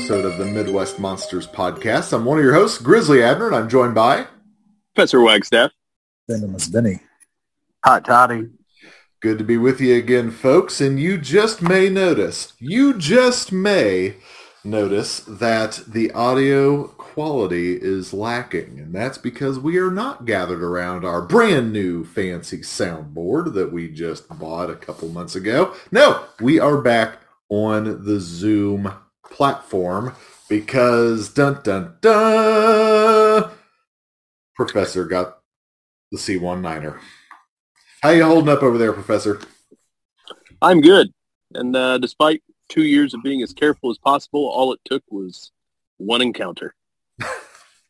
episode of the Midwest Monsters Podcast. I'm one of your hosts, Grizzly Abner, and I'm joined by. Professor Wagstaff. Venomous Vinny, Hot toddy. Good to be with you again, folks. And you just may notice, you just may notice that the audio quality is lacking. And that's because we are not gathered around our brand new fancy soundboard that we just bought a couple months ago. No, we are back on the Zoom platform because dun dun dun Professor got the C19er. How you holding up over there, Professor? I'm good. And uh, despite two years of being as careful as possible, all it took was one encounter.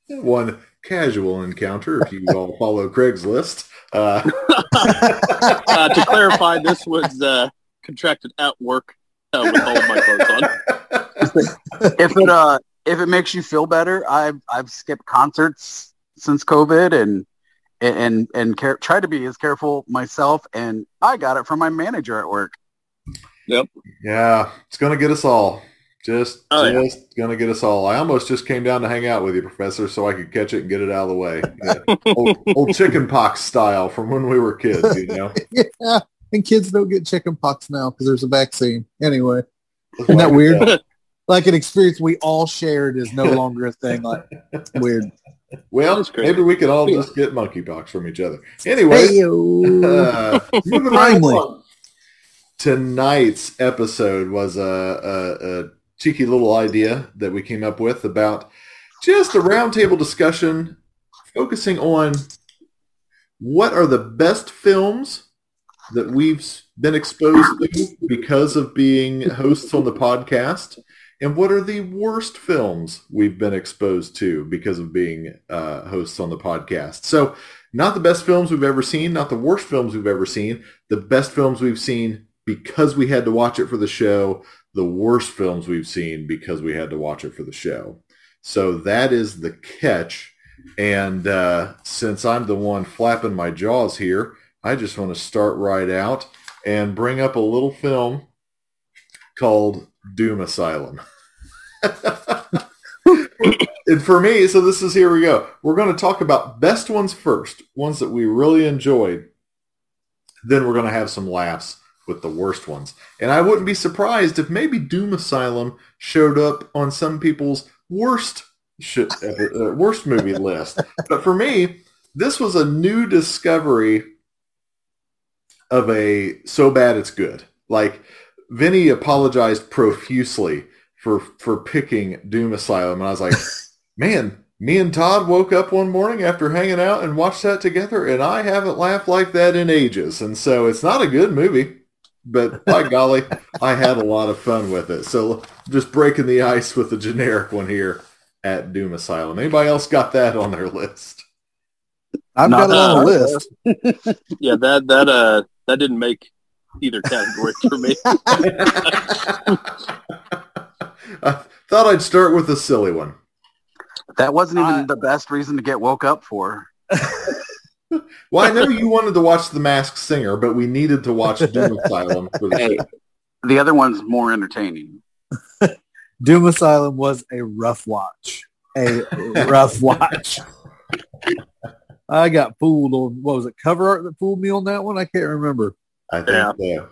One casual encounter, if you all follow Craigslist. Uh, Uh, to clarify, this was uh, contracted at work uh, with all of my clothes on. If it uh if it makes you feel better, I've I've skipped concerts since COVID and and and care, try to be as careful myself. And I got it from my manager at work. Yep. yeah, it's gonna get us all. Just, Oh, yeah. just gonna get us all. I almost just came down to hang out with you, Professor, so I could catch it and get it out of the way. Yeah. old, old chicken pox style from when we were kids, you know. Yeah, and kids don't get chicken pox now because there's a vaccine. Anyway, isn't that weird? like an experience we all shared is no longer a thing. Like weird. Well, maybe we could all just get monkeypox from each other. Anyway, Hey-o. uh, moving right Tonight's episode was a, a, a cheeky little idea that we came up with about just a roundtable discussion focusing on what are the best films that we've been exposed to because of being hosts on the podcast and what are the worst films we've been exposed to because of being uh, hosts on the podcast? So not the best films we've ever seen not the worst films we've ever seen. The best films we've seen because we had to watch it for the show. The worst films we've seen because we had to watch it for the show. So that is the catch. And uh, since i'm the one flapping my jaws here i just want to start right out and bring up a little film called doom asylum and for me so this is here we go we're going to talk about best ones first ones that we really enjoyed then we're going to have some laughs with the worst ones. And I wouldn't be surprised if maybe Doom Asylum showed up on some people's worst shit, uh, worst movie list. But for me, this was a new discovery of a so bad it's good. Like Vinny apologized profusely for for picking Doom Asylum, and I was like, man, me and Todd woke up one morning after hanging out and watched that together, and I haven't laughed like that in ages. And so it's not a good movie, but by golly, I had a lot of fun with it. So just breaking the ice with the generic one here at Doom Asylum. Anybody else got that on their list? I've Not got it on the list. Yeah, that that uh that didn't make either category for me. I thought I'd start with a silly one. That wasn't even I- the best reason to get woke up for. Well, I know you wanted to watch The Masked Singer, but we needed to watch Doom Asylum for the show. The other one's more entertaining. Doom Asylum was a rough watch. A rough watch. I got fooled on what was it? Cover art that fooled me on that one. I can't remember. I think Yeah. so.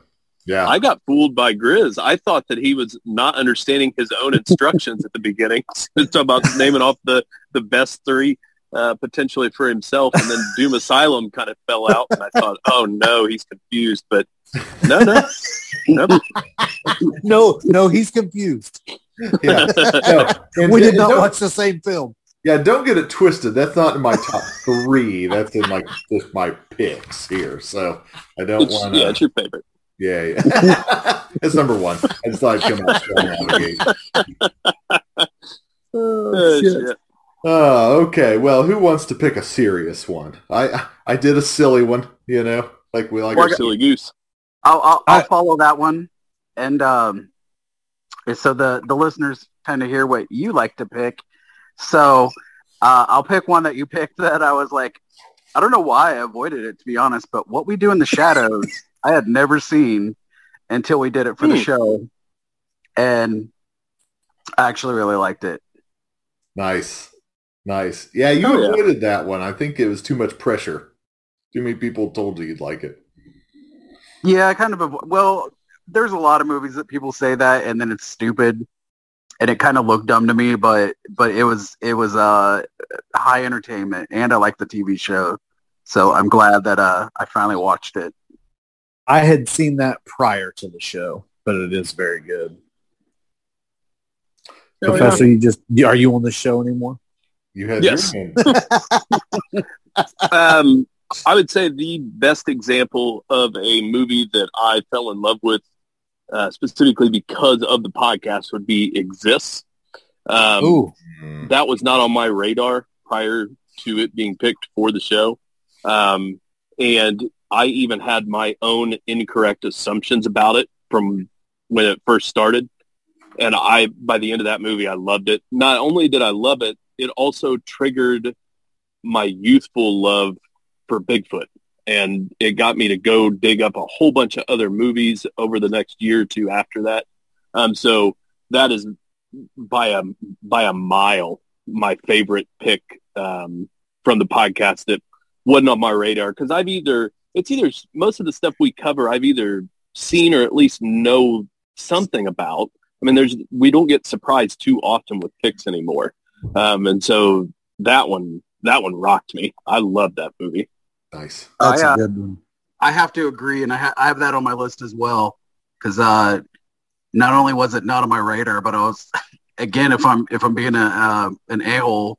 Yeah. I got fooled by Grizz. I thought that he was not understanding his own instructions at the beginning. He was talking about naming off the, the best three uh, potentially for himself, and then Doom Asylum kind of fell out, and I thought, oh no, he's confused. But no, no, no. No, no, he's confused. yeah. No, We did and not don't- watch the same film. Yeah, don't get it twisted. That's not in my top three. That's in like just my picks here. So I don't want to. yeah, to. it's your favorite. Yeah, yeah. That's number one. I just thought I'd come out strong out of the gate. Oh, shit. Oh, okay. Well, who wants to pick a serious one? I I did a silly one, you know, like we like. Like a silly goose. I'll I'll, I'll I- follow that one, and um, so the the listeners kind of hear what you like to pick. So uh, I'll pick one that you picked that I was like, I don't know why I avoided it to be honest, but what we do in the shadows, I had never seen until we did it for the Hmm. show, and I actually really liked it. Nice, nice. Yeah, you Oh, yeah. avoided that one. I think it was too much pressure. Too many people told you you'd like it. Yeah, I kind of well. There's a lot of movies that people say that, and then it's stupid, and it kind of looked dumb to me. But but it was it was uh high entertainment, and I like the TV show, so I'm glad that uh I finally watched it. I had seen that prior to the show, but it is very good. Oh, yeah. Professor, you just are you on the show anymore? You had Yes. your um, I would say the best example of a movie that I fell in love with, uh, specifically because of the podcast, would be Exists. Um, Ooh, that was not on my radar prior to it being picked for the show. Um, and I even had my own incorrect assumptions about it from when it first started. And I, by the end of that movie, I loved it. Not only did I love it, it also triggered my youthful love for Bigfoot. And it got me to go dig up a whole bunch of other movies over the next year or two after that. Um, so that is by a by a mile my favorite pick um, from the podcast that wasn't on my radar because I've either it's either most of the stuff we cover I've either seen or at least know something about. I mean, there's we don't get surprised too often with picks anymore, um, and so that one that one rocked me. I love that movie. Nice. that's I, uh, a good one. I have to agree, and I, ha- I have that on my list as well because uh, not only was it not on my radar, but I was again if I'm if I'm being a uh, an a hole,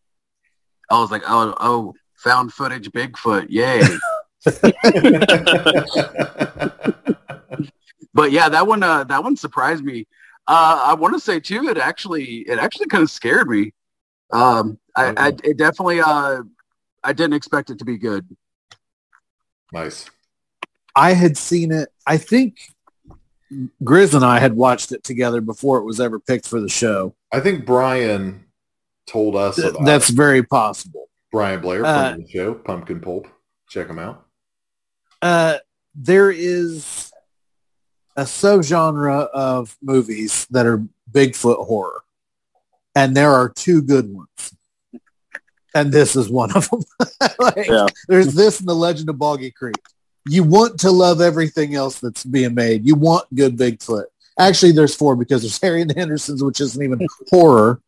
I was like, oh oh, found footage Bigfoot, yay! but yeah, that one uh, that one surprised me. Uh, I want to say too, it actually it actually kind of scared me. Um, I, I it definitely uh, I didn't expect it to be good. Nice. I had seen it. I think Grizz and I had watched it together before it was ever picked for the show. I think Brian told us Th- That's it. very possible. Brian Blair uh, the show, Pumpkin Pulp. Check him out. Uh, there is a subgenre of movies that are Bigfoot horror, and there are two good ones, and this is one of them. Like, Yeah. There's this and The Legend of Boggy Creek. You want to love everything else that's being made. You want good Bigfoot. Actually, there's four because there's Harry and the Hendersons, which isn't even horror,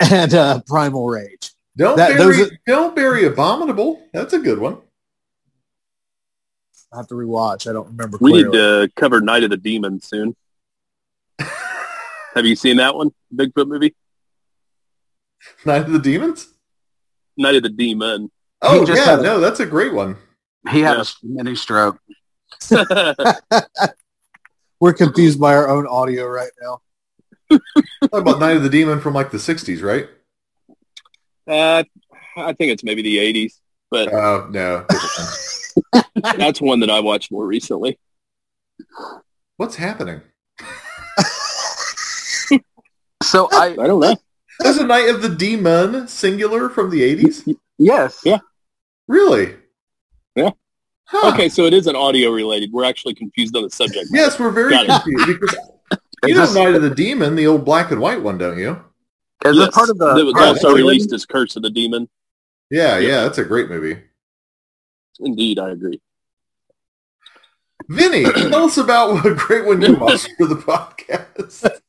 and uh, Primal Rage. Don't that- bury, those are- don't bury Abominable. That's a good one. I have to rewatch. I don't remember. We need to cover Night of the Demon soon. Have you seen that one? Bigfoot movie? Night of the Demons. Night of the Demon. Oh just yeah, a- no, that's a great one. He had Yeah. a mini stroke. We're confused by our own audio right now. Talk about Night of the Demon from like the '60s, right? uh, I think it's maybe the 80s, but Oh no. that's one that I watched more recently. What's happening? So I I don't know. There's a Night of the Demon singular from the '80s. yes, Yeah. Really? Yeah. Huh. Okay, so it is an audio related. We're actually confused on the subject. Yes, we're very Got it. confused because you know this- Night of the Demon, the old black and white one, don't you? Is Yes. part of the? That was part also Alien? released as Curse of the Demon. Yeah, Yeah. yeah, that's a great movie. Indeed, I agree. Vinny, tell us about what a great one you watched for the podcast.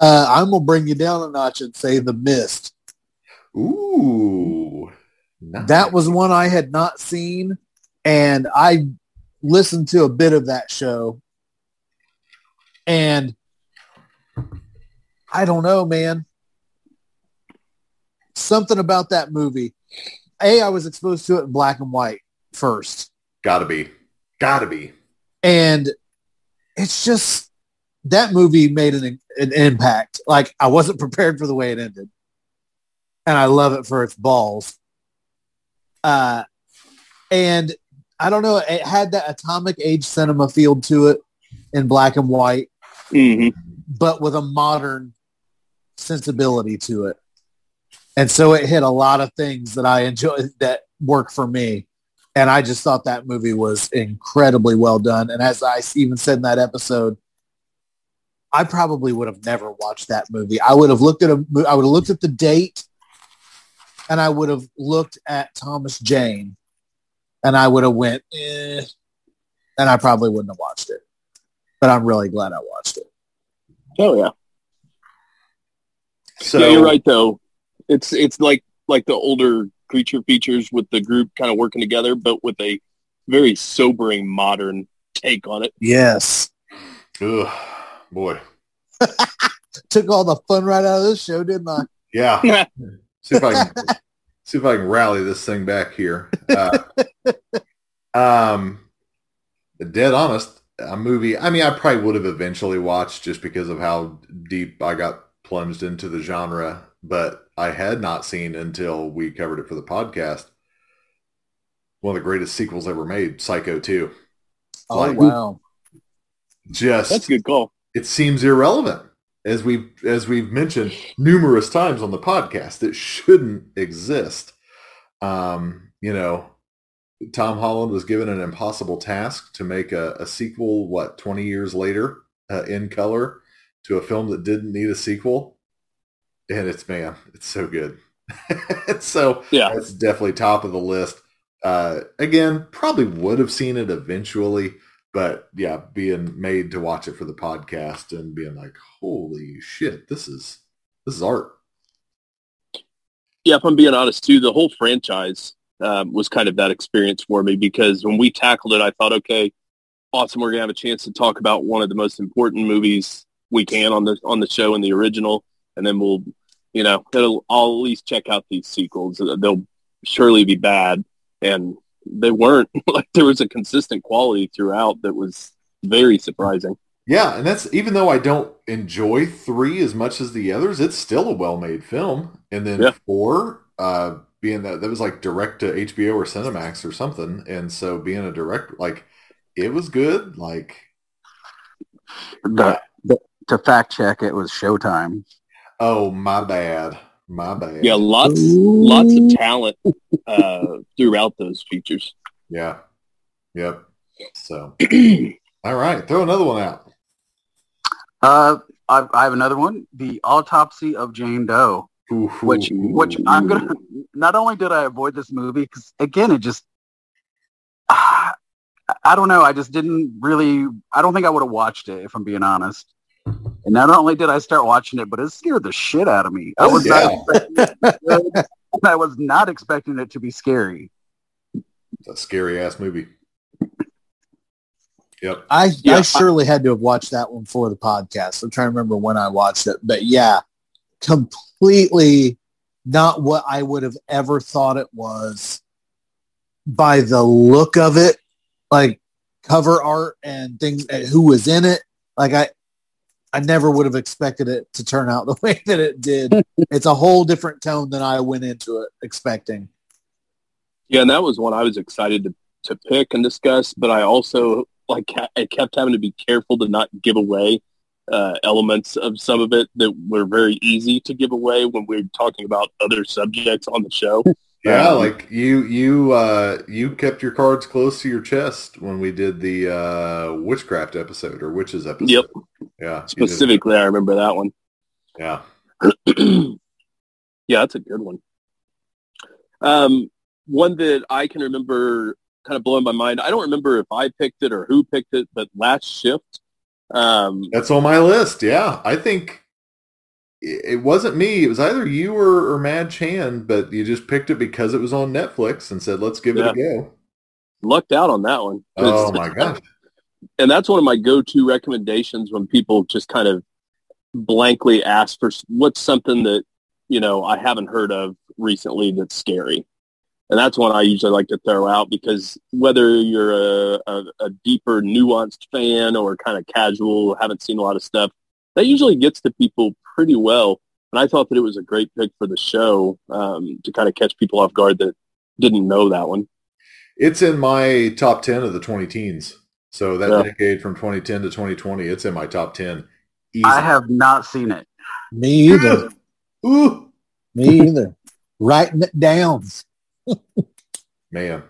Uh, I'm gonna bring you down a notch and say The Mist. Ooh, nice. That was one I had not seen, and I listened to a bit of that show, and I don't know, man. Something about that movie. A, I was exposed to it in black and white first. gotta be, gotta be. And it's just that movie made an, an impact. Like I wasn't prepared for the way it ended, and I love it for its balls. Uh, and I don't know, it had that atomic age cinema feel to it in black and white, hmm but with a modern sensibility to it. And so it hit a lot of things that I enjoy that work for me. And I just thought that movie was incredibly well done. And as I even said in that episode, I probably would have never watched that movie. I would have looked at a, I would have looked at the date and I would have looked at Thomas Jane and I would have went, eh, and I probably wouldn't have watched it. But I'm really glad I watched it. Oh yeah. So yeah, you're right though. It's it's like like the older creature features with the group kind of working together, but with a very sobering modern take on it. Yes. Ugh, boy. Took all the fun right out of this show, didn't I? Yeah. see if I can see if I can rally this thing back here. Uh, um, dead honest, a movie. I mean, I probably would have eventually watched just because of how deep I got plunged into the genre, but I had not seen until we covered it for the podcast. One of the greatest sequels ever made, Psycho 2. Oh Like- wow. Just That's a good call. It seems irrelevant as we as we've mentioned numerous times on the podcast it shouldn't exist. Um you know tom holland was given an impossible task to make a, a sequel what 20 years later uh, in color to a film that didn't need a sequel? And it's man it's so good. So Yeah. it's definitely top of the list. Uh again probably would have seen it eventually but yeah, being made to watch it for the podcast and being like, holy shit, this is this is art. Yeah, if I'm being honest too, the whole franchise um, was kind of that experience for me because when we tackled it, I thought, okay, awesome, we're gonna have a chance to talk about one of the most important movies we can on the on the show in the original, and then we'll, you know, I'll at least check out these sequels. They'll surely be bad, and they weren't. like there was a consistent quality throughout that was very surprising. Yeah, and that's even though I don't enjoy three as much as the others, it's still a well-made film. And then Yeah. four, uh, being that that was like direct to HBO or Cinemax or something, and so being a direct, like it was good. Like, The, the, to fact check, it was Showtime. oh my bad, my bad. Yeah, lots lots of talent uh, throughout those features. yeah, yep. So, all right, throw another one out. Uh, I, I have another one. The Autopsy of Jane Doe. Ooh, which which I'm gonna. Not only did I avoid this movie because again, it just. I don't know. I just didn't really. I don't think I would have watched it if I'm being honest. And not only did I start watching it, but it scared the shit out of me. I was yeah. not. Expecting, I was not expecting it to be scary. It's a scary ass movie. Yep. I, Yeah, I I- surely had to have watched that one for the podcast. I'm trying to remember when I watched it, but yeah, completely not what I would have ever thought it was by the look of it, like cover art and things, and who was in it. Like I, I never would have expected it to turn out the way that it did. it's a whole different tone than I went into it expecting. Yeah, and that was one I was excited to, to pick and discuss, but I also like I kept having to be careful to not give away uh, elements of some of it that were very easy to give away when we are talking about other subjects on the show. Yeah, Um, like you you uh you kept your cards close to your chest when we did the uh witchcraft episode or witches episode. Yep. Yeah. Specifically, I remember that one. Yeah. yeah, that's a good one. Um, one that I can remember kind of blowing my mind. I don't remember if I picked it or who picked it, but Last Shift. Um, That's on my list. Yeah. I think it wasn't me. It was either you or, or Mad Chan, but you just picked it because it was on Netflix and said, let's give it a go. lucked out on that one. Oh my gosh. and that's one of my go-to recommendations when people just kind of blankly ask for what's something that you know I haven't heard of recently that's scary. And that's one I usually like to throw out because whether you're a, a, a deeper, nuanced fan or kind of casual, haven't seen a lot of stuff, that usually gets to people pretty well. And I thought that it was a great pick for the show um, to kind of catch people off guard that didn't know that one. It's in my top 10 of the 20 teens. So that Yeah. decade from 2010 to 2020, it's in my top 10. Easy. I have not seen it. Me either. Ooh, Me either. Writing it down. man.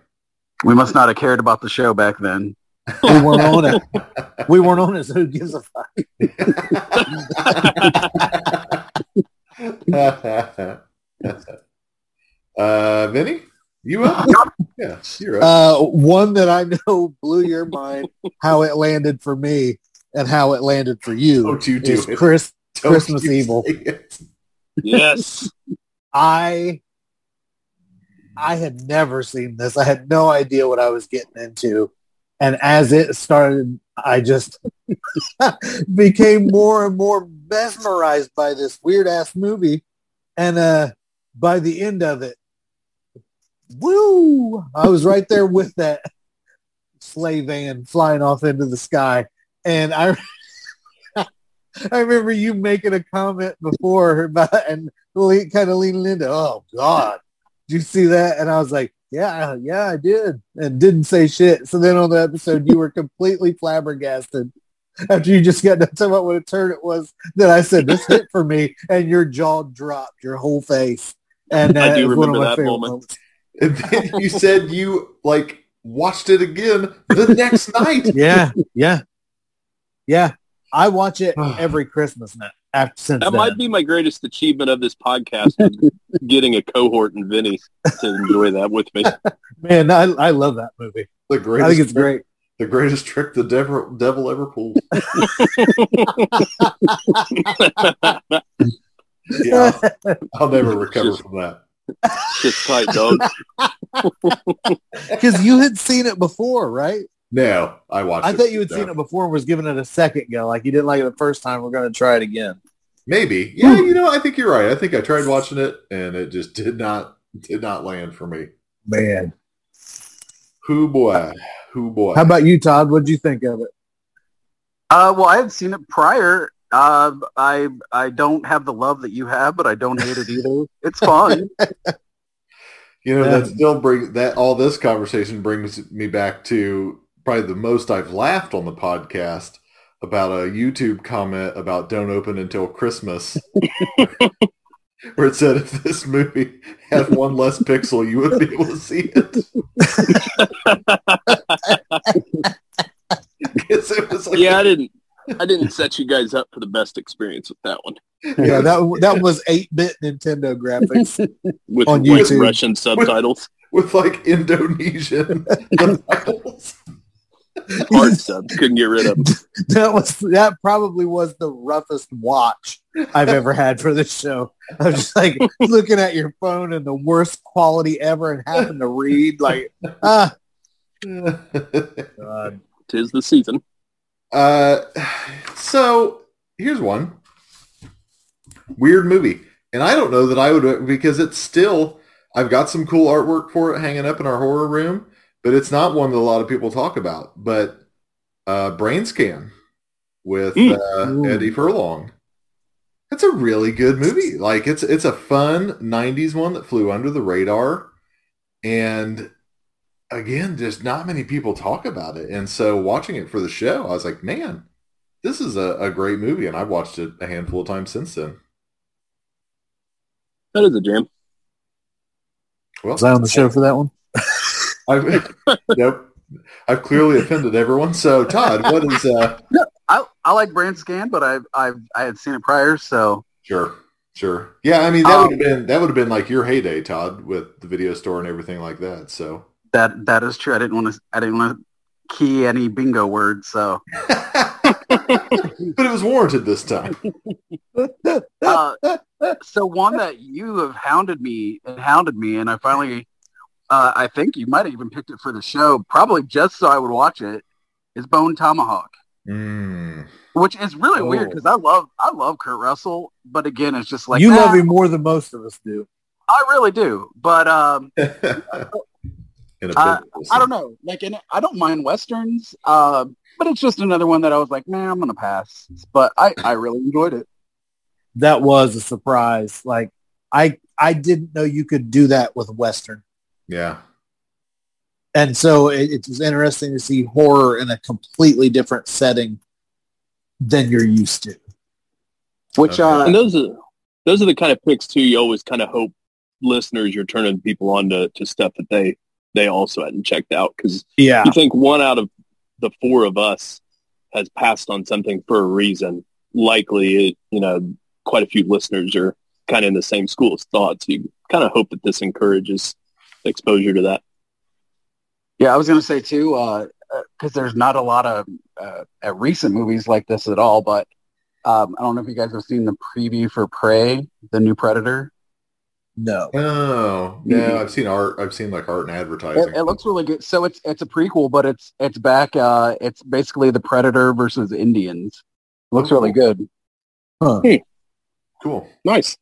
We must not have cared about the show back then. We weren't on it. We weren't on it. So who gives a fuck? uh, Vinny, you up? yeah, you're up. Uh, one that I know blew your mind how it landed for me and how it landed for you Don't you do is it. Chris. Don't Christmas you Evil. Yes. I I had never seen this. I had no idea what I was getting into. And as it started, I just became more and more mesmerized by this weird ass movie. And uh by the end of it, woo! I was right there with that sleigh van flying off into the sky. And I I remember you making a comment before about and kind of leaning into, oh God, did you see that? And I was like, yeah, yeah, I did, and didn't say shit. So then on the episode, you were completely flabbergasted after you just got done talking about what a turn it was. That I said this hit for me, and your jaw dropped, your whole face. And I do was one of remember my that moment. moments. And then you said you like watched it again the next night. Yeah, yeah, yeah. I watch it every Christmas now. After since That then. might be my greatest achievement of this podcast, getting a cohort and Vinny to enjoy that with me. man. I, I love that movie. The greatest I greatest, think it's great. the greatest trick the devil, devil ever pulled. Yeah, I'll never recover Just- from that. Just tight, dog. Because you had seen it before, right? No, I watched. It. I thought you had No. seen it before and was giving it a second go. Like you didn't like it the first time. We're going to try it again. Maybe. Yeah, you know, I think you're right. I think I tried watching it and it just did not did not land for me. Man. Who boy? Who boy? How about you, Todd? What'd you think of it? Uh, well, I had seen it prior. Uh, I I don't have the love that you have, but I don't hate it either. It's fun. You know, Yeah. that still brings that all this conversation brings me back to probably the most I've laughed on the podcast about a YouTube comment about don't open until Christmas. Where it said if this movie had one less pixel, you would be able to see it. 'Cause it was like, Yeah, I didn't. I didn't set you guys up for the best experience with that one. Yeah, that that was eight bit Nintendo graphics. With, On with YouTube. Russian subtitles, with like Indonesian subtitles. hard subs, couldn't get rid of. 'em. that was that probably was the roughest watch I've ever had for this show. I was just like looking at your phone and the worst quality ever and having to read like ah God. Tis the season. Uh, so here's one weird movie, and I don't know that I would because it's still I've got some cool artwork for it hanging up in our horror room, but it's not one that a lot of people talk about. But uh, Brain Scan with Mm. uh, Eddie Furlong. It's a really good movie. Like it's it's a fun '90s one that flew under the radar, and again, just not many people talk about it. And so watching it for the show, I was like, man, this is a, a great movie. And I've watched it a handful of times since then. That is a jam. Well, Was I on the show for that one? I've, nope. I've clearly offended everyone. So Todd, what is, uh, I I like Brain Scan, but I've I've I had seen it prior, so sure, sure. Yeah. I mean, that would have Um, been, that would have been like your heyday, Todd, with the video store and everything like that. So, that that is true. I didn't want to I didn't want to key any bingo words, so but it was warranted this time. uh, so one that you have hounded me and hounded me, and I finally, uh, I think you might have even picked it for the show, probably just so I would watch it, is Bone Tomahawk, Mm. which is really weird Oh. because I love I love Kurt Russell, but again, it's just like you nah, love him more than most of us do. I really do. But um, Uh, I don't know. Like, and I don't mind westerns, uh, but it's just another one that I was like, man, I'm gonna pass. But I, I really enjoyed it. That was a surprise. Like I I didn't know you could do that with Western. Yeah. And so it, it was interesting to see horror in a completely different setting than you're used to. Which Okay. uh, And those are those are the kind of picks too. You always kind of hope listeners you're turning people on to, to stuff that they they also hadn't checked out because Yeah. you think one out of the four of us has passed on something for a reason. Likely, it, you know, quite a few listeners are kind of in the same school of thought. So you kind of hope that this encourages exposure to that. yeah, I was gonna say too, because there's not a lot of uh, uh, recent movies like this at all. But um, I don't know if you guys have seen the preview for Prey, the new Predator. No. Oh no, I've seen art. I've seen like art and advertising. It, it looks really good. So it's it's a prequel, but it's it's back. Uh, it's basically the Predator versus Indians. looks really good. Huh. cool. Nice.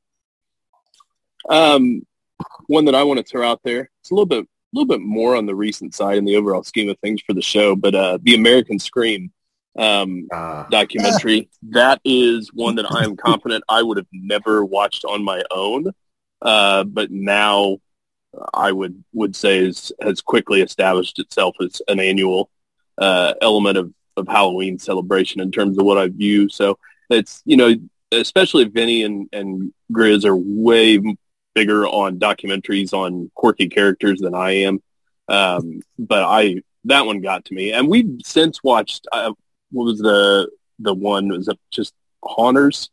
Um, one that I want to throw out there. It's a little bit, a little bit more on the recent side in the overall scheme of things for the show, but uh, the American Scream um, Uh, documentary. that is one that I am confident I would have never watched on my own, uh, but now I would would say is, has quickly established itself as an annual uh, element of, of Halloween celebration in terms of what I view. So it's you know especially Vinny and and Grizz are way bigger on documentaries on quirky characters than I am. Um, but I that one got to me, and we've since watched. Uh, what was the the one? Was it just Haunters?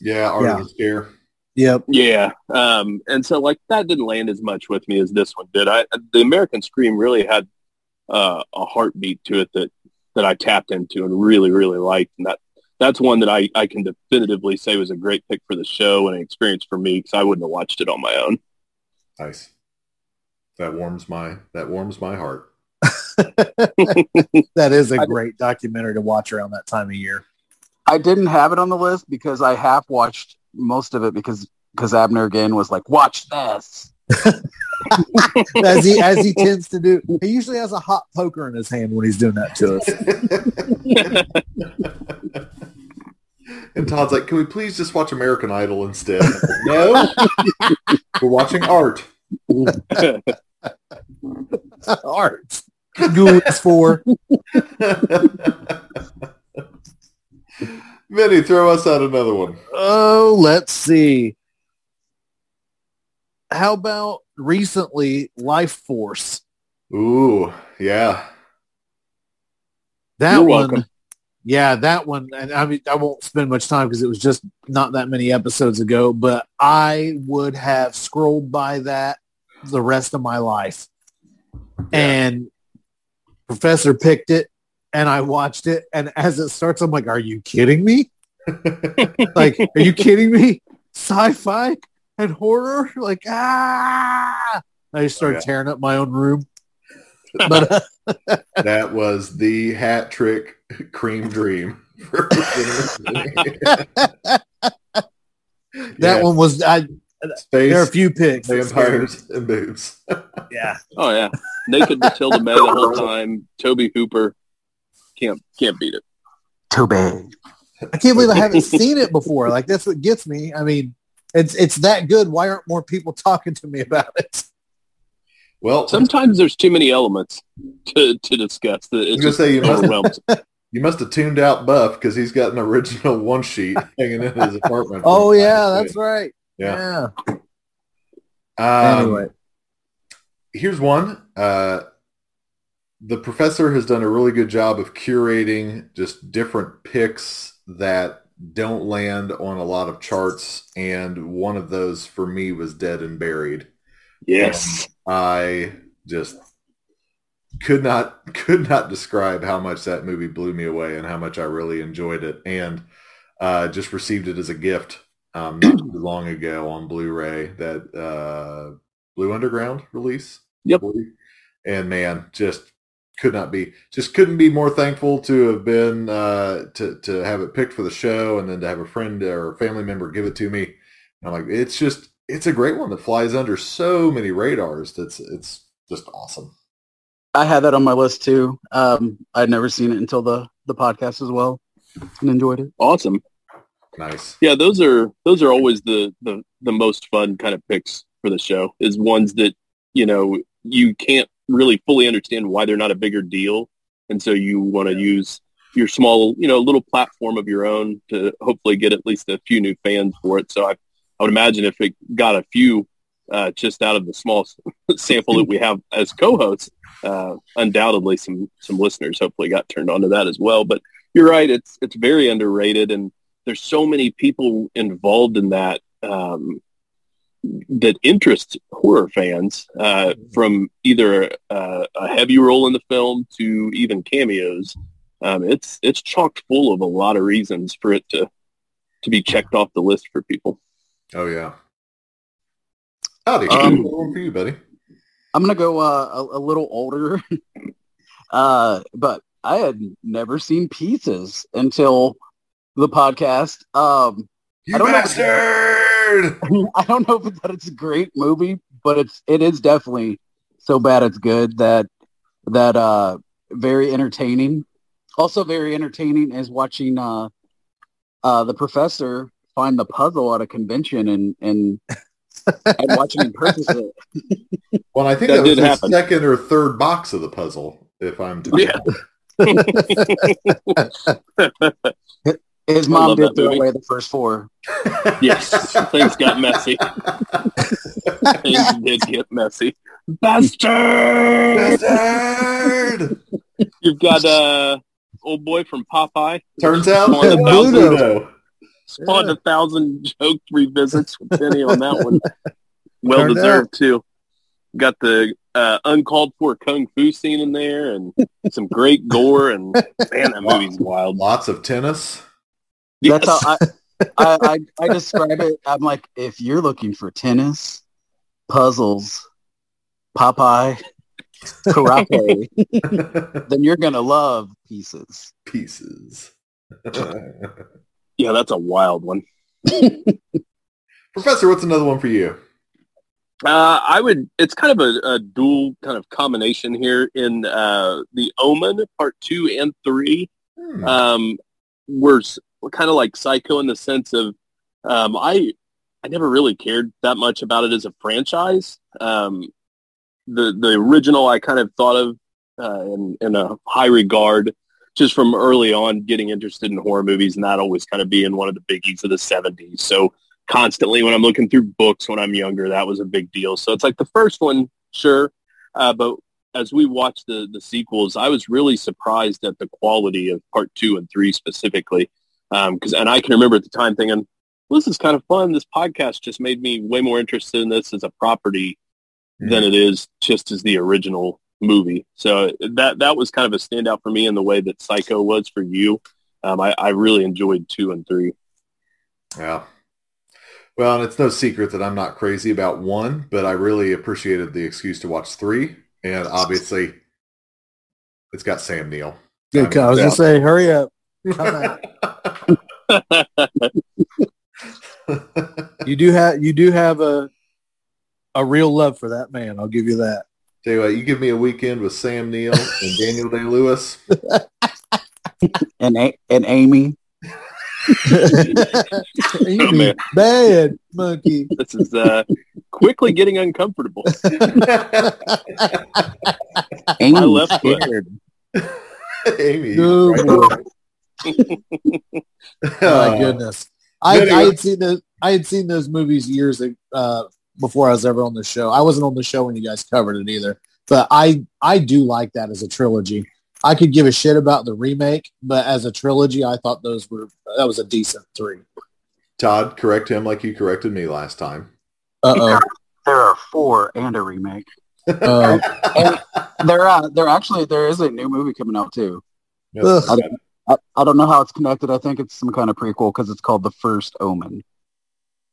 yeah, art Yeah. of scare. Yep. Yeah. Um, and so like that didn't land as much with me as this one did. I the American Scream really had uh, a heartbeat to it that that I tapped into and really really liked, and that that's one that I I can definitively say was a great pick for the show and an experience for me because I wouldn't have watched it on my own. Nice. That warms my that warms my heart. That is a I- great documentary to watch around that time of year. I didn't have it on the list because I half watched most of it because because Abner again was like, "Watch this." As he as he tends to do. He usually has a hot poker in his hand when he's doing that to us. and Todd's like, "Can we please just watch American Idol instead?" Like, no, we're watching art. Art. Goons for Vinny, throw us out another one. Oh, let's see. How about recently Lifeforce? Ooh, yeah. That You're one. welcome. Yeah, that one. And I mean, I won't spend much time because it was just not that many episodes ago, but I would have scrolled by that the rest of my life. And Professor picked it and I watched it. And as it starts, I'm like, are you kidding me? like, are you kidding me? Sci-fi and horror? Like, ah! I just started Okay. tearing up my own room. But uh, that was the hat trick cream dream. that Yeah, one was, I, space, there are a few picks. that vampires, and boobs. Yeah. oh yeah, naked Matilda May the whole time. Tobe Hooper can't can't beat it. Too bad. I can't believe I haven't seen it before. Like that's what gets me. I mean, it's it's that good. Why aren't more people talking to me about it? Well, Sometimes there's too many elements to, to discuss that it gonna just say, you must- you must have tuned out Buff because he's got an original one sheet hanging in his apartment. Oh yeah, that's right. Yeah. Yeah. Um, anyway, here's one. Uh, the professor has done a really good job of curating just different picks that don't land on a lot of charts, and one of those for me was Dead and Buried. Yes. I just could not could not describe how much that movie blew me away and how much I really enjoyed it, and uh, just received it as a gift um, not too long ago on Blu-ray. That uh, Blue Underground release. Yep. And man, just could not be just couldn't be more thankful to have been uh, to to have it picked for the show and then to have a friend or a family member give it to me. I'm like, it's just it's a great one that flies under so many radars. That's it's just awesome. I had that on my list too. Um, I'd never seen it until the the podcast as well, and enjoyed it. Awesome. Nice. Yeah, those are those are always the the the most fun kind of picks for the show. Is ones that you know you can't really fully understand why they're not a bigger deal, and so you want to use your small, you know, little platform of your own to hopefully get at least a few new fans for it. So I, I would imagine if it got a few uh, just out of the small sample that we have as co-hosts, uh, undoubtedly some some listeners hopefully got turned on to that as well. But you're right; it's it's very underrated, and there's so many people involved in that um, that interests horror fans uh, from either uh, a heavy role in the film to even cameos. Um, it's it's chocked full of a lot of reasons for it to to be checked off the list for people. Oh yeah. Howdy. Um, for you, buddy. I'm gonna go uh, a, a little older, uh, but I had never seen Pieces until the podcast. Um, You I don't know- bastard! I don't know if that it's a great movie, but it's it is definitely so bad it's good that that uh very entertaining. Also very entertaining is watching uh uh the professor find the puzzle at a convention and and and watching him purchase it. Well, I think That that, was did the happen. second or third box of the puzzle, if I'm to Yeah. His mom love did throw movie. away the first four. yes, things got messy. things did get messy. Bastard! Bastard! You've got uh old boy from Popeye. Turns out Spawned a that thousand, Bluto. spawned a thousand joke revisits with Penny on that one. Well Turned deserved too. Got the uh, uncalled for kung fu scene in there, and some great gore. And man, that movie's wild. Lots of tennis. That's Yes. how I, I, I I describe it. I'm like, if you're looking for tennis, puzzles, Popeye, karate, then you're gonna love pieces. Pieces. yeah, that's a wild one. Professor, what's another one for you? Uh, I would. It's kind of a, a dual kind of combination here in uh, the Omen Part Two and Three. Hmm. Um, we're, we're kind of like Psycho in the sense of um, I I never really cared that much about it as a franchise. Um, the the original I kind of thought of uh, in in a high regard just from early on getting interested in horror movies and that always kind of being one of the biggies of the 70s. So constantly when I'm looking through books when I'm younger, that was a big deal. So it's like the first one, sure. Uh, but as we watched the, the sequels, I was really surprised at the quality of part two and three specifically. Um, cause, and I can remember at the time thinking, well, this is kind of fun. This podcast just made me way more interested in this as a property than it is just as the original movie. So that, that was kind of a standout for me in the way that Psycho was for you. Um, I, I really enjoyed two and three. Yeah. Well, and it's no secret that I'm not crazy about one, but I really appreciated the excuse to watch three. And obviously, it's got Sam Neill. Good. I was gonna say, hurry up. Come out. You do have you do have a a real love for that man. I'll give you that. Tell you what, you give me a weekend with Sam Neill and Daniel Day Lewis. And A- and Amy, You Oh, man. bad monkey. This is uh, quickly getting uncomfortable. Amy My left foot. scared. Amy. No right more. there. My goodness. I, I had seen those. I had seen those movies years uh, before I was ever on the show. I wasn't on the show when you guys covered it either. But I I do like that as a trilogy. I could give a shit about the remake, but as a trilogy, I thought those were that was a decent three. Todd, correct him like you corrected me last time. Uh oh. There are four and a remake. Uh, There, uh, there actually there is a new movie coming out too. Yes. I, I, I don't know how it's connected. I think it's some kind of prequel because it's called The First Omen.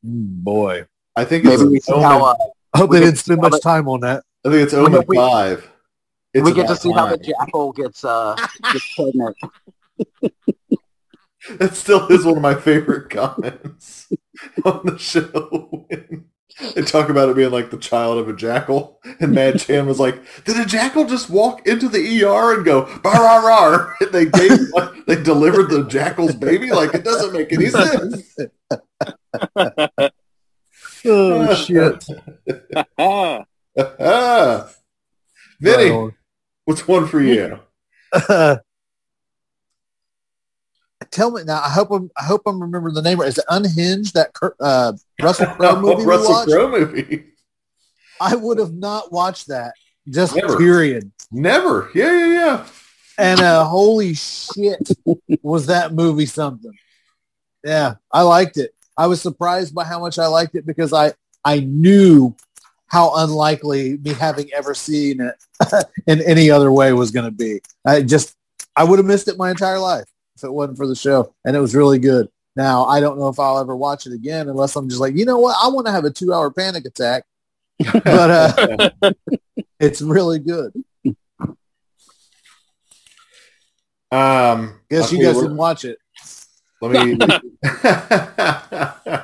boy. I think it's Maybe we see Omen, how uh, I hope We they didn't spend to see much time on that. I think it's we- Omen we- five. It's we get to about see how the time. jackal gets uh gets pregnant. That still is one of my favorite comments on the show. They talk about it being like the child of a jackal, and Mad Chan was like, "Did a jackal just walk into the ER and go bar rah rah?" And they gave, like, they delivered the jackal's baby. Like it doesn't make any sense. Oh shit! Vinny, Right what's one for you? on. Tell me now. I hope I'm. I hope I'm remembering the name. Is it Unhinged? That uh, Russell Crowe movie Russell? Crowe movie. I would have not watched that. Just Never. period. Never. Yeah, yeah, yeah. And uh, holy shit, was that movie something? Yeah, I liked it. I was surprised by how much I liked it because I I knew how unlikely me having ever seen it in any other way was going to be. I just I would have missed it my entire life if it wasn't for the show, and it was really good. Now I don't know if I'll ever watch it again unless I'm just like, you know what, I want to have a two hour panic attack, but uh, it's really good. Um, Guess you guys didn't watch it. Let me.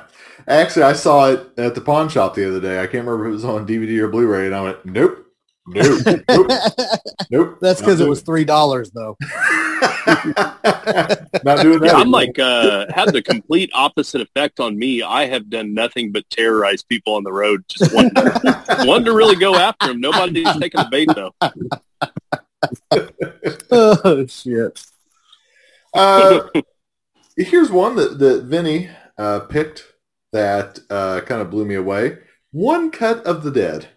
Actually, I saw it at the pawn shop the other day. I can't remember if it was on DVD or Blu-ray, and I went, "Nope, nope, nope, nope." That's because it was three dollars though. Not doing that. Yeah, I'm like uh, had the complete opposite effect on me. I have done nothing but terrorize people on the road. Just wanting to, wanting to really go after them. Nobody's taking the bait though. oh shit! Uh, here's one that that Vinny uh, picked that uh, kind of blew me away. One cut of the dead.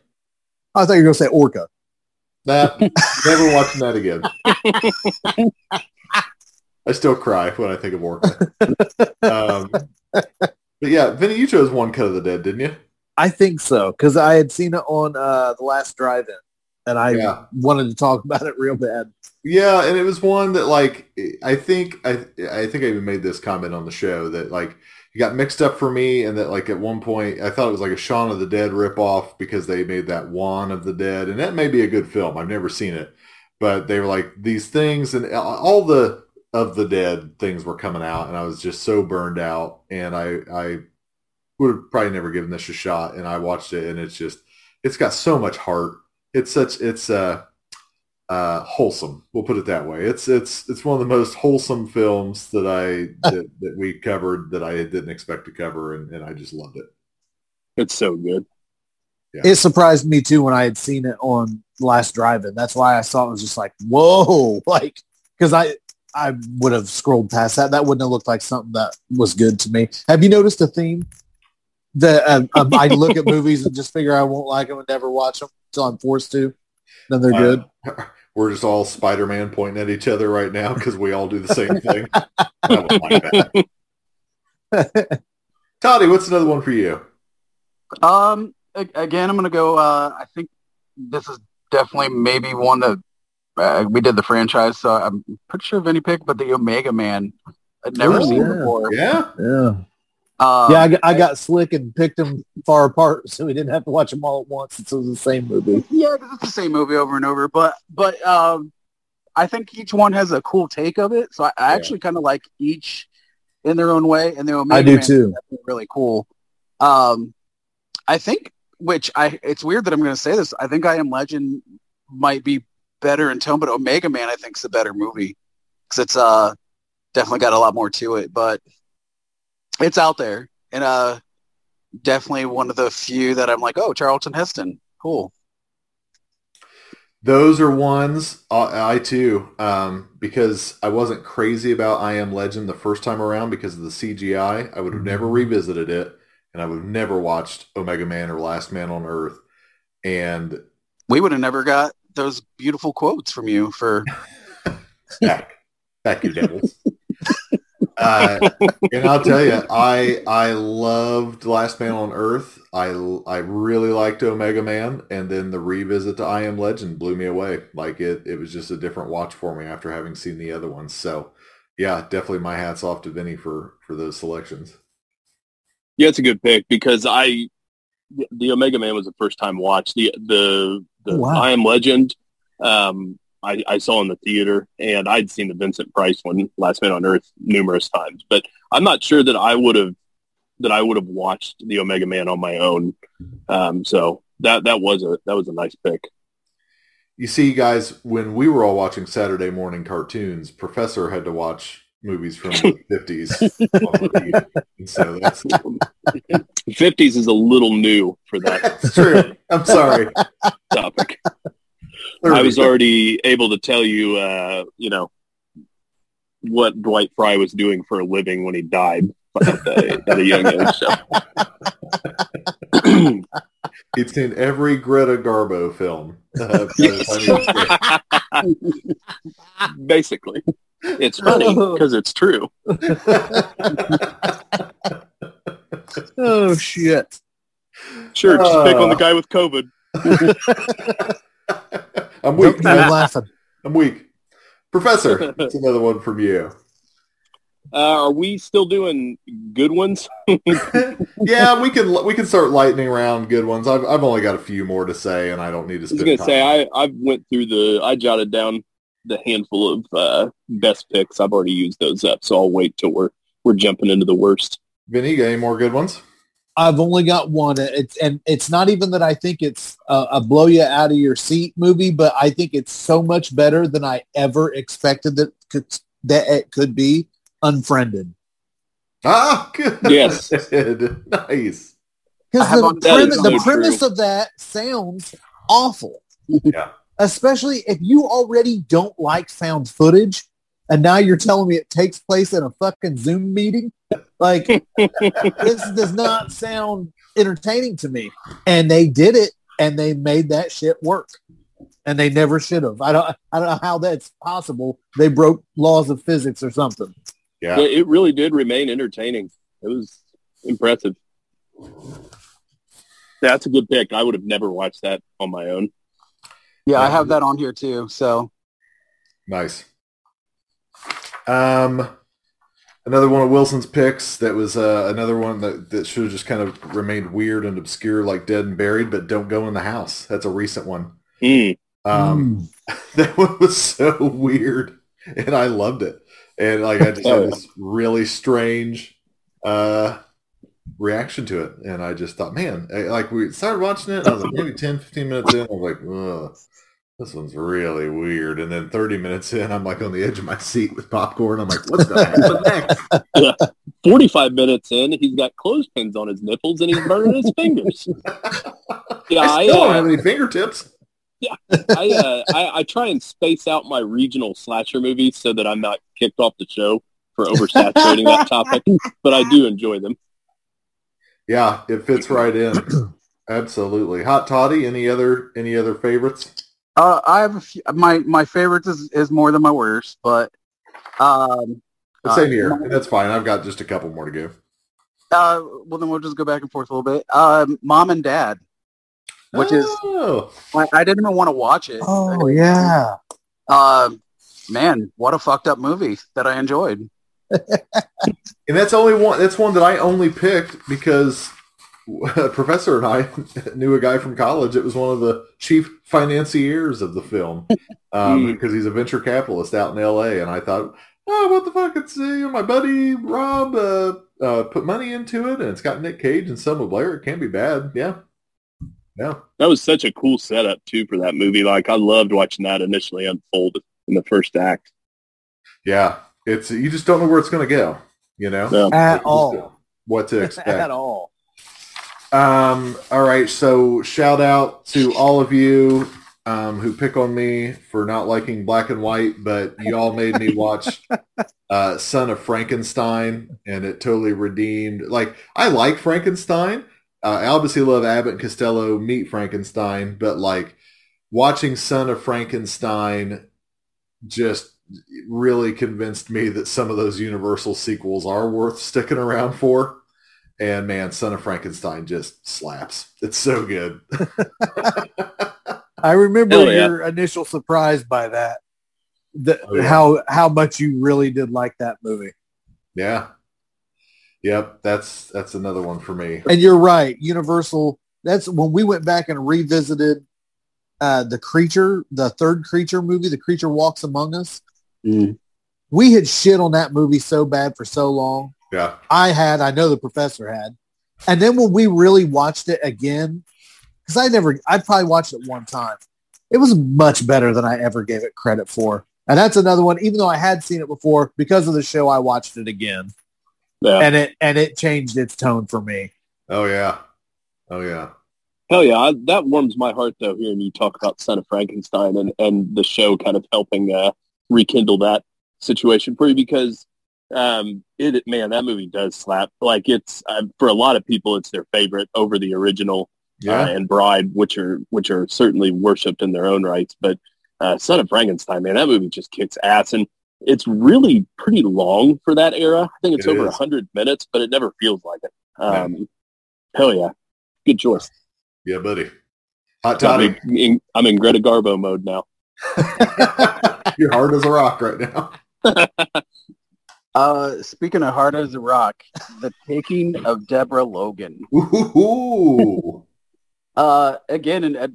I thought you were gonna say Orca. Nah, never watching that again. I still cry when I think of Orca. Um, but yeah, Vinny, you chose one cut of the dead, didn't you? I think so because I had seen it on uh, the last drive-in, and I Yeah. wanted to talk about it real bad. Yeah, and it was one that like I think I I think I even made this comment on the show that like got mixed up for me and that like at one point I thought it was like a Shaun of the Dead ripoff because they made that Juan of the Dead and that may be a good film. I've never seen it. But they were like these things and all the of the dead things were coming out and I was just so burned out and I I would have probably never given this a shot and I watched it and it's just it's got so much heart. It's such it's uh uh, wholesome. We'll put it that way. It's it's it's one of the most wholesome films that I that, that we covered that I didn't expect to cover, and, and I just loved it. It's so good. It surprised me too when I had seen it on last drive-in. That's why I saw it was just like, whoa, like because I I would have scrolled past that. That wouldn't have looked like something that was good to me. Have you noticed a theme? That um, um, I look at movies and just figure I won't like them and never watch them until I'm forced to. Then they're good. Uh, we're just all Spider-Man pointing at each other right now because we all do the same thing. I wouldn't like. Toddy, what's another one for you? Um, again, I'm gonna go. Uh, I think this is definitely maybe one that uh, we did the franchise, so I'm pretty sure Vinny picked, but the Omega Man. I'd never Oh, seen yeah. before. Yeah, Yeah. Um, yeah, I got, I got slick and picked them far apart, so we didn't have to watch them all at once. since It was the same movie. yeah, it's the same movie over and over. But but um, I think each one has a cool take of it. So I, I actually kind of like each in their own way, and the Omega I do Man too. really cool. Um, I think, which I it's weird that I'm going to say this. I think I Am Legend might be better in tone, but Omega Man I think is a better movie because it's uh definitely got a lot more to it. But it's out there, and uh, definitely one of the few that I'm like, oh, Charlton Heston, cool. those are ones I, I too, um, because I wasn't crazy about I Am Legend the first time around because of the CGI. I would have never revisited it, and I would have never watched Omega Man or Last Man on Earth. And We would have never got those beautiful quotes from you for back, back you devils. uh, and I'll tell you, I I loved Last Man on Earth. I I really liked Omega Man, and then the revisit to I Am Legend blew me away. Like it, it was just a different watch for me after having seen the other ones. So, yeah, definitely my hats off to Vinny for for those selections. Yeah, it's a good pick because I the- the Omega Man was the first time watch. The the the Oh, wow. I Am Legend. Um, I, I saw in the theater, and I'd seen the Vincent Price one, Last Man on Earth, numerous times. But I'm not sure that I would have that I would have watched the Omega Man on my own. Um, so that that was a that was a nice pick. You see, guys, when we were all watching Saturday morning cartoons, Professor had to watch movies from the fifties. so that's Fifties is a little new for that that's true. I'm sorry. topic. I was already able to tell you, uh, you know, what Dwight Frye was doing for a living when he died at a, at a young age. So. He'd seen every Greta Garbo film. Uh, by the time he was Basically, it's funny because it's true. Oh shit! Sure, just pick on the Uh. guy with COVID. I'm weak. Don't be man. laughing. I'm weak. Professor, it's another one from you. Uh, are we still doing good ones? yeah, we can we can start lightning round good ones. I've I've only got a few more to say, and I don't need to I was gonna say I I went through the I jotted down the handful of uh, best picks. I've already used those up, so I'll wait till we're we're jumping into the worst. Vinny, got any more good ones? I've only got one. It's and it's not even that I think it's a, a blow you out of your seat movie, but I think it's so much better than I ever expected that could that it could be. Unfriended, Ah, good. Yes. nice. because the, on- that premise, the so premise true. of that sounds awful. Yeah. especially if you already don't like found footage, and now you're telling me it takes place in a fucking Zoom meeting. Like this does not sound entertaining to me. And they did it, and they made that shit work. And they never should have. I don't. I don't know how that's possible. They broke laws of physics or something. Yeah. Yeah, it really did remain entertaining. It was impressive. That's a good pick. I would have never watched that on my own. Yeah, I have that on here too. So Nice. Um, another one of Wilson's picks that was uh, another one that, that should have just kind of remained weird and obscure, like Dead and Buried, but Don't Go in the House. That's a recent one. Hmm. Um, that one was so weird, and I loved it. And like I just Oh, had this really strange uh, reaction to it, and I just thought, man, I- like we started watching it, and I was like maybe 10, 15 minutes in, I was like, ugh. This one's really weird. And then 30 minutes in, I'm like on the edge of my seat with popcorn. I'm like, what's happen next? 45 minutes in, he's got clothespins on his nipples and he's burning his fingers. Yeah, I I, still don't uh, have any fingertips. Yeah, I, uh, I, I try and space out my regional slasher movies so that I'm not kicked off the show for oversaturating that topic, but I do enjoy them. Yeah, it fits right in. Absolutely. Hot Toddy, any other any other favorites? Uh, I have a few, my my favorites is, is more than my worst, but um, uh, Same here. And that's fine. I've got just a couple more to go. Uh, well, then we'll just go back and forth a little bit. Um, Mom and Dad, which is Oh, I, I didn't even want to watch it. Oh yeah. Um, man, what a fucked up movie that I enjoyed. and that's only one. That's one that I only picked because a professor and I knew a guy from college. It was one of the chief financiers of the film um, Mm. because he's a venture capitalist out in L.A. And I thought, oh, what the fuck? It's uh, my buddy Rob uh, uh, put money into it, and it's got Nick Cage and Selma Blair. It can't be bad. Yeah, yeah. That was such a cool setup too for that movie. Like I loved watching that initially unfold in the first act. Yeah, it's you just don't know where it's going to go. You know, Yeah. At all. what to expect. At all. Um, all right, so shout out to all of you um, who pick on me for not liking black and white, but you all made me watch uh, Son of Frankenstein, and it totally redeemed. Like, I like Frankenstein. Uh, I obviously love Abbott and Costello meet Frankenstein, but like watching Son of Frankenstein just really convinced me that some of those Universal sequels are worth sticking around for. And man, Son of Frankenstein just slaps. It's so good. I remember Hell yeah. your initial surprise by that. The, Oh, yeah. How how much you really did like that movie. yeah. Yep, that's that's another one for me. And you're right, Universal. That's when we went back and revisited uh, the creature, the third creature movie, The Creature Walks Among Us. We had shit on that movie so bad for so long, Yeah. I had, I know the professor had. And then when we really watched it again, because I never, I probably watched it one time. It was much better than I ever gave it credit for. And that's another one, even though I had seen it before, because of the show, I watched it again. Yeah. And it and it changed its tone for me. Oh yeah. Oh yeah. Hell yeah, I, that warms my heart though hearing you talk about Son of Frankenstein and, and the show kind of helping uh, rekindle that situation for you because um, it man that movie does slap like it's uh, for a lot of people it's their favorite over the original Yeah. uh, and Bride which are which are certainly worshipped in their own rights but uh, Son of Frankenstein man that movie just kicks ass and it's really pretty long for that era I think it's It over a hundred minutes but it never feels like it um, hell yeah good choice. yeah, buddy. Hot I'm toddy. in, I'm in Greta Garbo mode now. You're hard as a rock right now. Uh, speaking of hard as a rock, the taking of Deborah Logan. Ooh. Uh, again, and uh,